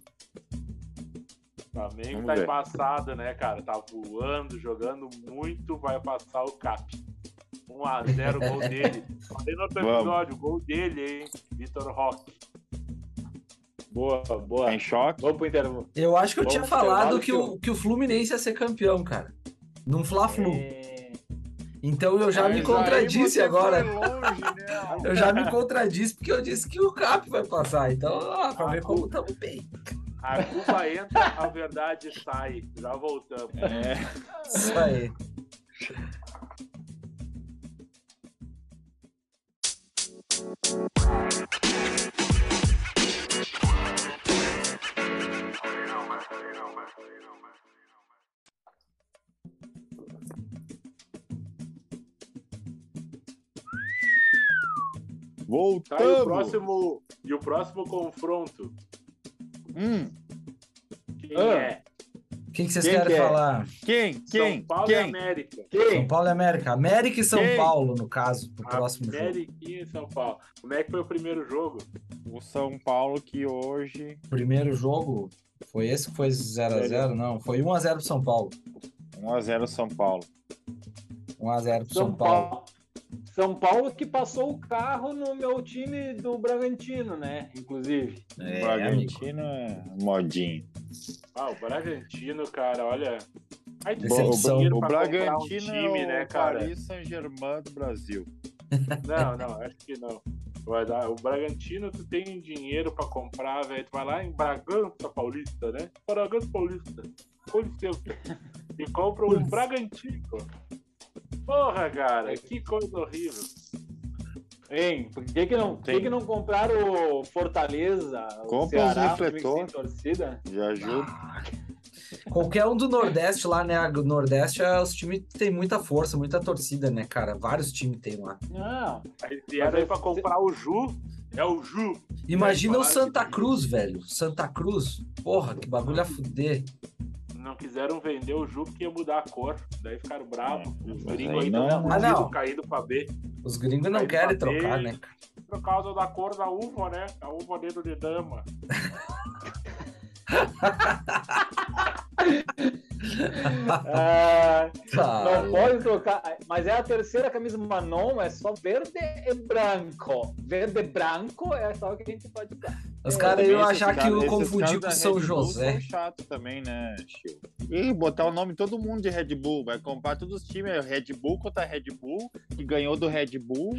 O Flamengo Vamos tá ver. embaçado, né, cara? Tá voando, jogando muito, vai passar o Cap. 1x0 gol dele. Falei no outro episódio, gol dele, hein? Vitor Roque. Boa, boa. Tá em choque. Vamos pro intervalo. Eu acho que eu Vamos tinha falado que o, que o Fluminense ia ser campeão, cara. Num Fla-Flu. É... Então eu já Mas me contradisse agora. Longe, né? eu já me contradisse porque eu disse que o Cap vai passar. Então, ó, pra a ver como estamos bem. A culpa entra, a verdade sai. Já voltamos. É. Isso aí. Voltamos. Tá, e, o próximo, e o próximo confronto? Hum. Quem ah. é? Quem que vocês quem querem que é? falar? Quem? Quem? São Paulo quem? e América. Quem? São Paulo e América. América e São quem? Paulo, no caso, pro próximo América jogo. América e São Paulo. Como é que foi o primeiro jogo? O São Paulo que hoje... Primeiro jogo? Foi esse que foi 0x0? Não, foi 1x0 pro São Paulo. 1x0 São Paulo. 1x0 pro São, São Paulo. Paulo. São Paulo que passou o carro no meu time do Bragantino, né? Inclusive. É, Bragantino é modinho. Ah, o Bragantino, cara, olha. Ai, o, o, o Bragantino um time, é o né, cara? Paris Saint-Germain do Brasil. Não, não, acho que não. Vai dar. O Bragantino, tu tem dinheiro pra comprar, velho. Tu vai lá em Bragança Paulista, né? Bragança Paulista. Com licença. E compra um Bragantino. Porra, cara, que coisa horrível. Hein, por que, que, não, por que, que não compraram o Fortaleza? Compra os refletores. torcida? Já ajuda. Ah, Qualquer um do Nordeste lá, né? O Nordeste, é, os times têm muita força, muita torcida, né, cara? Vários times tem lá. Não. Aí vieram aí pra comprar o Ju. É o Ju. Imagina o Santa Cruz, velho. Santa Cruz. Porra, que bagulho a fuder. Não quiseram vender o Ju porque ia mudar a cor. Daí ficaram bravos. É, Os gringos aí ainda não. não Ah, não. caído pra B. Os gringos não querem trocar, B. né? Por causa da cor da uva, né? A uva dedo de dama. Ah, não pode trocar. Mas é a terceira camisa Manon, é só verde e branco. Verde e branco é só o que a gente pode usar. Os É, caras Também iam achar que eu confundi com São Red Bull José. são chato também, né, Chiu? E botar o nome todo mundo de Red Bull. Vai comprar todos os times. é Red Bull contra Red Bull, que ganhou do Red Bull,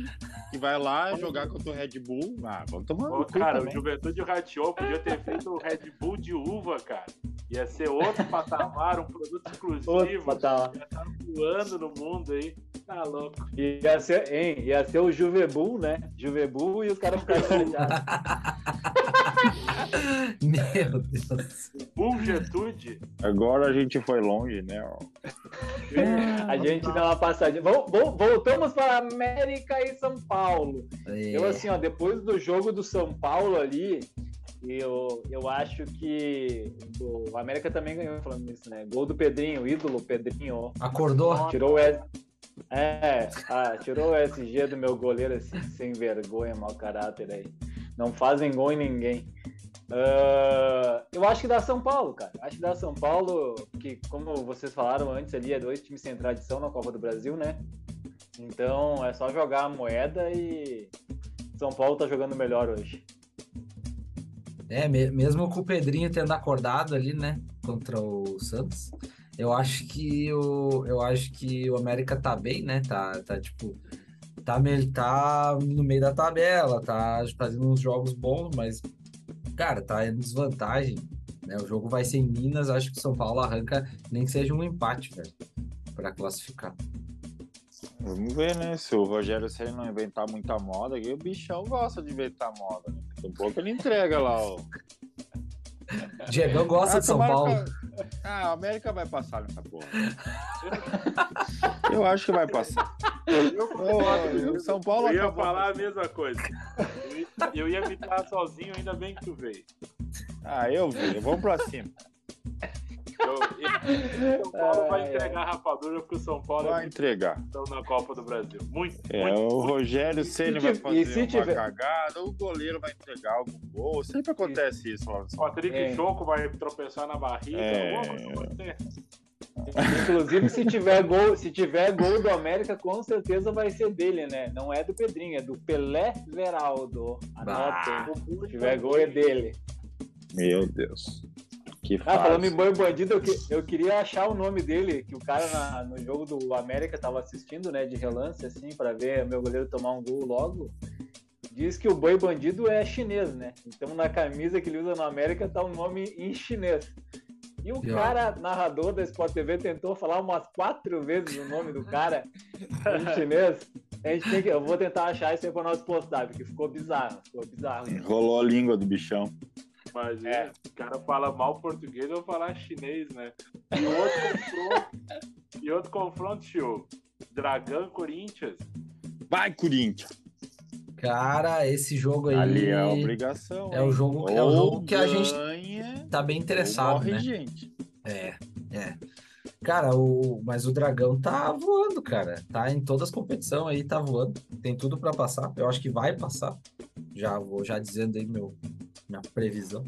que vai lá jogar contra o Red Bull. Ah, vamos tomar Ô, cara, o também. Juventude rateou. Podia ter feito o Red Bull de uva, cara. Ia ser outro patamar, um produto exclusivo. Opa, tá. Ia estar voando no mundo aí. Tá louco. Ia ser, hein? Ia ser o Juvebu, né? Juvebu e os caras ficaram chateados. Meu Deus. Bulgetude. Agora a gente foi longe, né? ó. A gente dá uma passadinha. Vol- vol- Voltamos para América e São Paulo. É. Eu, assim, ó, depois do jogo do São Paulo ali, eu, eu acho que o América também ganhou falando nisso, né? Gol do Pedrinho, ídolo Pedrinho. Acordou? Tirou o S... É, ah, tirou o SG do meu goleiro assim, sem vergonha, mau caráter aí. Não fazem gol em ninguém. Ah, eu acho que dá São Paulo, cara. Acho que dá São Paulo, que como vocês falaram antes ali, é dois times sem tradição na Copa do Brasil, né? Então é só jogar a moeda e São Paulo tá jogando melhor hoje. É, me- mesmo com o Pedrinho tendo acordado ali, né, contra o Santos, eu acho que o, eu acho que o América tá bem, né? Tá, tá tipo, tá, tá no meio da tabela, tá fazendo uns jogos bons, mas, cara, tá em desvantagem, né? O jogo vai ser em Minas, acho que o São Paulo arranca nem que seja um empate, velho, pra classificar. Vamos ver, né? Se o Rogério Senna não inventar muita moda, o bichão gosta de inventar moda, né? A pouco ele entrega lá, ó. Diegão gosta Ah, de São Paulo. que- Ah, a América vai passar nessa porra. Eu acho que vai passar. Eu, Ô, o São Paulo eu ia acabou. falar a mesma coisa. Eu ia, eu dar sozinho, ainda bem que tu veio. Ah, eu vi. Vamos pra cima. Eu, São Paulo vai Ai, ai. entregar a rapadura porque o São Paulo Vai é entregar. bom na Copa do Brasil. Muito, É, muito. o Rogério Ceni vai fazer se uma tiver- cagada, o goleiro vai entregar algum gol. Sempre acontece isso lá O. Patrick É. Choco vai tropeçar na barriga. É. Inclusive, se tiver gol, se tiver gol do América, com certeza vai ser dele, né? Não é do Pedrinho, é do Pelé Veraldo. Anotem. Se tiver gol é dele. Meu Deus. Que Ah, falando em boi bandido, eu, que- eu queria achar o nome dele, que o cara na- no jogo do América tava assistindo, né, de relance, assim, pra ver o meu goleiro tomar um gol logo. Diz que o boi bandido é chinês, né? Então na camisa que ele usa no América tá um nome em chinês. E o Pior. cara, narrador da Sport TV, tentou falar umas quatro vezes o nome do cara em chinês. A gente tem que, eu vou tentar achar isso aí pra nós postar, porque ficou bizarro, ficou bizarro. Rolou a língua do bichão. Mas É. o cara fala mal português, eu vou falar chinês, né? E outro confronto, e outro confronto, tio. Dragão Corinthians. Vai, Corinthians. Cara, esse jogo aí Ali é a obrigação. é o jogo, é o jogo que a gente tá bem interessado, morre né? gente. É, é. Cara, o, mas o Dragão tá voando, cara. Tá em todas as competições aí, tá voando. Tem tudo pra passar. Eu acho que vai passar. Já vou já dizendo aí meu, minha previsão.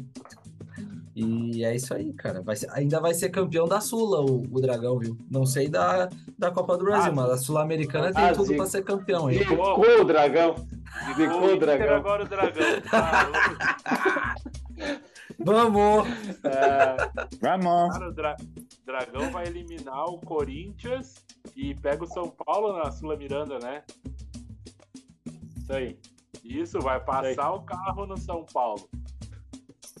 E é isso aí, cara. Vai ser- ainda vai ser campeão da Sula, o, o Dragão, viu? Não sei da, da Copa do Brasil, Ah, mas a Sul-Americana tem ah, tudo sim. pra ser campeão aí. Zicou o dragão. Zicou o dragão. agora o Dragão. Vamos! É, Vamos. cara, o Dra- Dragão vai eliminar o Corinthians e pega o São Paulo na Sula Miranda, né? isso aí. Isso, vai passar o carro no São Paulo.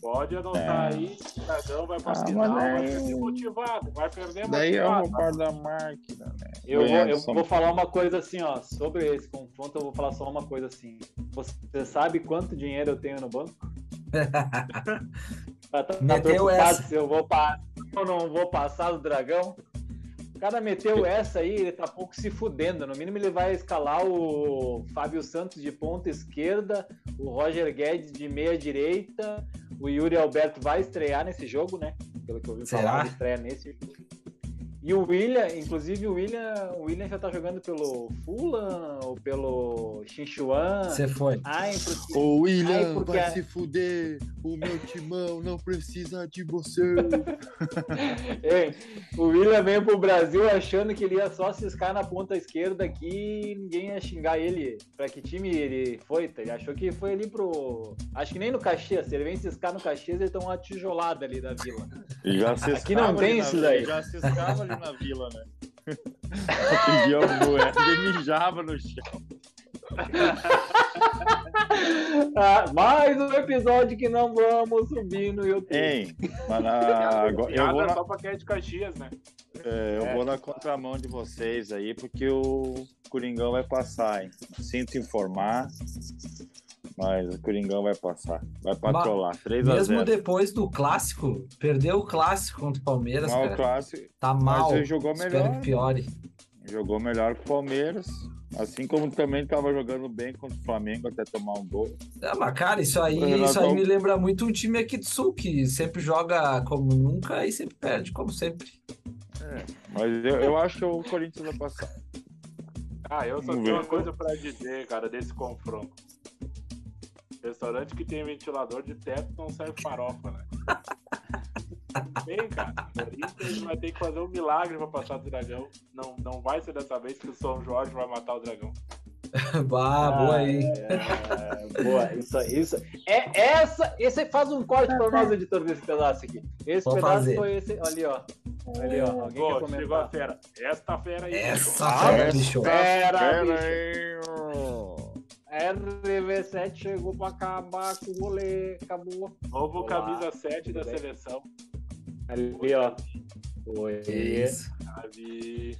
Pode anotar É. aí, o Dragão vai pra Ah, final, mas vai daí- perder motivado, vai perder Daí é o motivado. roubar da máquina, né? Eu, vou, eu vou falar uma coisa assim, ó. Sobre esse confronto, eu vou falar só uma coisa assim. Você sabe quanto dinheiro eu tenho no banco? Tá, tá, Meteu essa. se eu vou pa- eu não vou passar do dragão. O cara meteu essa aí, ele tá pouco se fudendo. No mínimo ele vai escalar o Fábio Santos de ponta esquerda, o Roger Guedes de meia direita, o Yuri Alberto vai estrear nesse jogo, né? Pelo que eu ouvi Será? falar, ele estreia nesse jogo. E o William, inclusive o William, o William já tá jogando pelo Fulham ou pelo Xinchuan. Você foi. Ai, porque... Ô, William, Ai, porque vai se fuder. O meu timão não precisa de você. Ei, o William veio pro Brasil achando que ele ia só ciscar na ponta esquerda aqui e ninguém ia xingar ele. Pra que time ele foi? tá? Ele achou que foi ali pro. Acho que nem no Caxias. Se ele vem ciscar no Caxias, ele tá uma tijolada ali da vila. Já Aqui não tem isso daí. Já ciscava ali na vila, né? e o Wesley mijava no chão. Ah, mais um episódio que não vamos subir no YouTube. Hein, mas na- agora- eu, vou na, só pra quem é de Caxias, né? é, eu É. vou na contramão de vocês aí, porque o Coringão vai passar, hein? Sinto informar, mas o Coringão vai passar. Vai patrolar. 3 a Mesmo 0 depois do clássico, perdeu o clássico contra o Palmeiras, Mal cara. clássico, Tá mas mal. ele jogou Espero melhor. que piore. Jogou melhor que o Palmeiras. Assim como também estava jogando bem contra o Flamengo até tomar um gol. Ah, mas, cara, isso aí, O Renato- isso aí me lembra muito um time aqui do Sul, que sempre joga como nunca e sempre perde, como sempre. Mas eu, eu acho que o Corinthians vai passar. Ah, eu só Vamos tenho ver. uma coisa pra dizer, cara, desse confronto. Restaurante que tem ventilador de teto não serve farofa, né? Bem, cara, o Corinthians vai ter que fazer um milagre pra passar do dragão. Não, não vai ser dessa vez que o São Jorge vai matar o dragão. bah, boa aí. É, boa, isso, isso. É essa. Esse faz um corte para nós, editor, desse pedaço aqui. Esse Vou pedaço fazer. foi esse. Ali, ó. Ali, ó. Alguém Pô, quer chegou a comentar? fera. Esta fera aí. Essa Ah, fera, essa- bicho. Pera, Pera bicho. aí. RV7 chegou pra acabar com o rolê. Acabou. Novo Olá. camisa 7 da bem? seleção. Ali, ó. Oi. Isso. Sabe?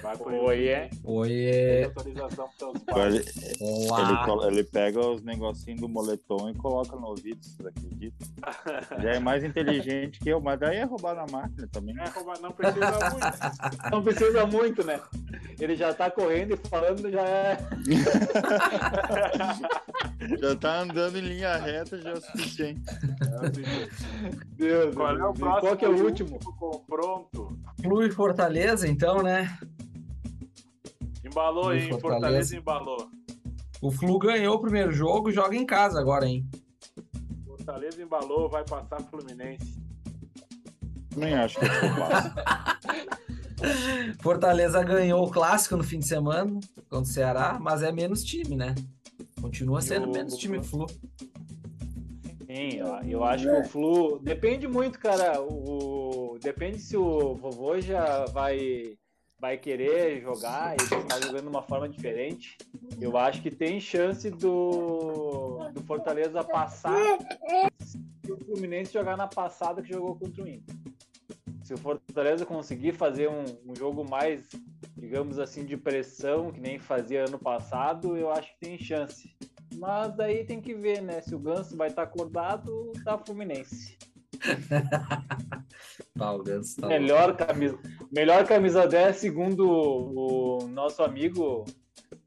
Vai pro Oi, é. Tem Oi, autorização pros pais. Ele, ele, olá. colo- ele pega os negocinhos do moletom e coloca no ouvido, vocês acreditam? Ele é mais inteligente que eu, mas daí é roubar na máquina também. É, roubar- não precisa muito. Não precisa muito, né? Ele já tá correndo e falando, já é. Já tá andando em linha reta, já é o suficiente. Deus, Qual é o próximo? Qual que é o último? confronto? Flu e Fortaleza, então, né? Embalou, hein? Fortaleza. Fortaleza embalou. O Flu ganhou o primeiro jogo e joga em casa agora, hein? Fortaleza embalou, vai passar Fluminense. Nem acho que eu passo. Fortaleza ganhou o clássico no fim de semana contra o Ceará, mas é menos time, né? Continua sendo o- menos time Flu. Sim, eu, eu acho que o Flu. Depende muito, cara. O, depende se o vovô já vai, vai querer jogar e está jogando de uma forma diferente. Eu acho que tem chance do, do Fortaleza passar se o Fluminense jogar na passada que jogou contra o Inter. Se o Fortaleza conseguir fazer um, um jogo mais, digamos assim, de pressão, que nem fazia ano passado, eu acho que tem chance. Mas daí tem que ver, né? Se o Ganso vai estar acordado, tá Fluminense. Pá, o Ganso tá melhor, camisa, melhor camisa 10, segundo o nosso amigo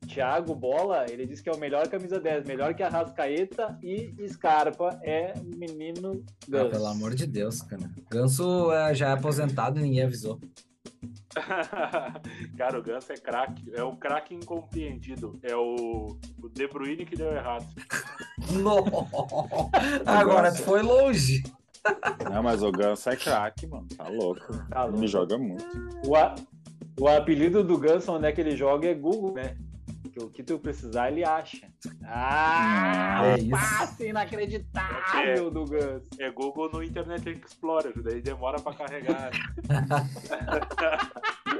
Thiago Bola, ele disse que é o melhor camisa 10, melhor que a Rascaeta e Scarpa é menino Ah, Ganso. pelo amor de Deus, cara. Ganso é, já é aposentado e ninguém avisou. Cara, o Ganso é craque. É o craque incompreendido. É o, o De Bruyne que deu errado. Não. Agora tu foi longe. Não, mas o Ganso é craque, mano. Tá louco. Tá Ele louco. joga muito. O, a- o apelido do Ganso, onde é que ele joga, é Google, né? Que o que tu precisar, ele acha. Ah, É o isso. passe inacreditável do Ganso. É Google no Internet Explorer, daí demora pra carregar.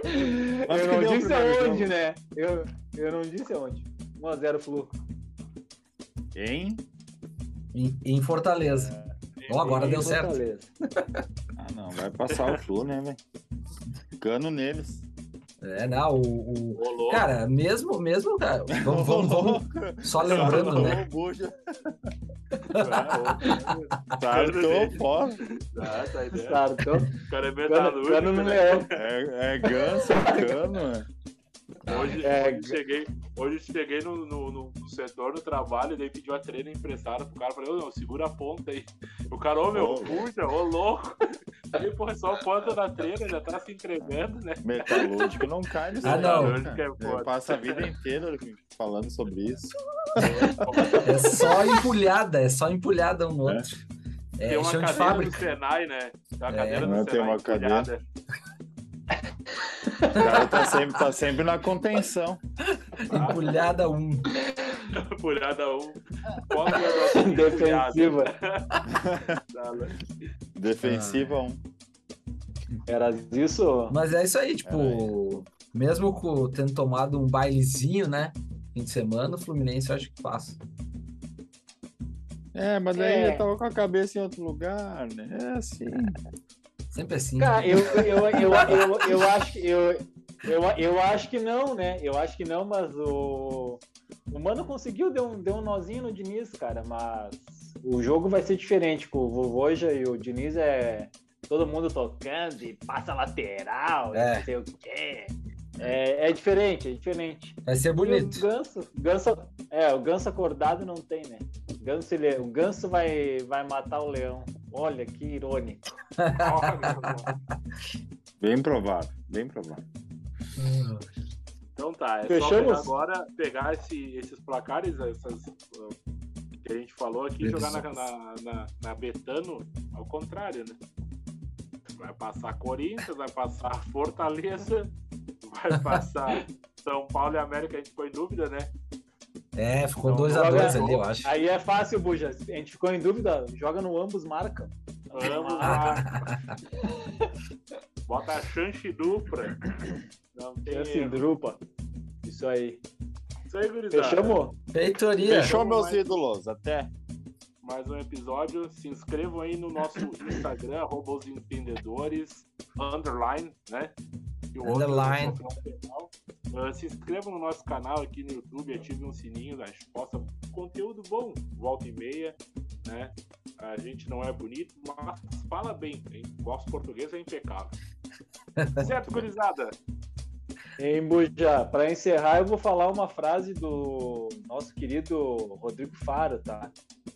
Eu não disse aonde, jogo? né? Eu, eu não disse aonde. 1x0 Flu. Hein? Em, em Fortaleza. Ó, agora deu certo. Ah, não. Vai passar o Flu, né, velho? Cano neles. É, não, o. o-. Cara, mesmo, mesmo, cara. Vamos, vamos, vamos. Só lembrando, né? Tá ideia. Startou. O cara é Cano, metalúrgico. cano no né? leão. É, é ganso, é cano? Hoje, É, hoje cheguei, hoje cheguei no, no, no- setor do trabalho e daí pediu a treina emprestada pro cara. Falei, ô, não, segura a ponta aí. O cara, ô meu, Ô. puxa, ô louco. Aí, pô, é só a ponta da treina, já tá se entregando, né? Metalúrgico não cai nisso. Ah, não. Metalúrgico é passo a vida inteira falando sobre isso. É só empulhada, é só empulhada um no outro. É Tem uma cadeira no fábrica. Senai, né? Tem uma É. cadeira Não, no tem Senai uma cadeira. O cara tá sempre, tá sempre na contenção. Empulhada um. Empilhada um. Pós-graduação empilhada. Defensiva. Tá, né? Defensiva um. Era isso? Mas é isso aí, tipo, mesmo com, tendo tomado um bailezinho, né? Fim de semana, o Fluminense eu acho que passa. É, mas daí É. eu tava com a cabeça em outro lugar, né? É assim. Sempre assim. Cara, eu, eu, eu, eu, eu acho que eu, eu, eu acho que não, né? Eu acho que não, mas o, o Mano conseguiu deu um, deu um nozinho no Diniz, cara, mas o jogo vai ser diferente com o Vovoja e o Diniz é todo mundo tocando e passa lateral, É. não sei o quê. É, é diferente, é diferente. Vai ser E o bonito. Ganso, Ganso, é, o Ganso acordado não tem, né? O Ganso, ele, o Ganso vai, vai matar o leão. Olha que irônico. Bem provável, bem provável. Então tá, é só Fechamos? pegar agora, pegar esse- esses placares, essas uh, que a gente falou aqui, e jogar na, na, na, na Betano ao contrário, né? Vai passar Corinthians, vai passar Fortaleza, vai passar São Paulo e América, a gente em dúvida, né? É, ficou Não, 2x2 joga- ali, eu acho. Aí é fácil, Buja. A gente ficou em dúvida, joga no ambos marcam. Vamos lá. Bota a chance dupla. Não tem Chance drupa. Isso aí. Isso aí, gurizada. Fechamos? Peitoria. Fechou, Vamos meus mais. ídolos. Até. mais um episódio. Se inscrevam aí no nosso Instagram, arroba os entendedores, underline, né? E o outro Underline. Ah, se inscrevam no nosso canal aqui no YouTube, ativem o sininho, a gente posta conteúdo bom, volta e meia, né? A gente não é bonito, mas fala bem, hein? Nosso português é impecável. certo, gurizada? Em Buja, para encerrar, eu vou falar uma frase do nosso querido Rodrigo Faro, tá?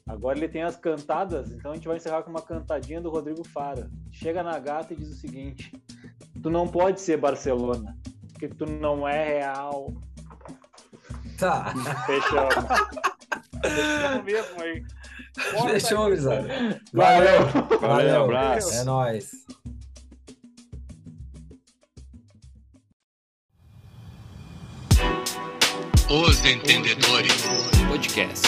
Agora ele tem as cantadas, então a gente vai encerrar com uma cantadinha do Rodrigo Faro. Chega na gata e diz o seguinte: Tu não pode ser Barcelona, porque tu não é real. Tá. Fechamos. Fechamos mesmo aí. Fechou, gurizada. Valeu. Valeu. Valeu, abraço. É nóis. Os Entendedores Podcast.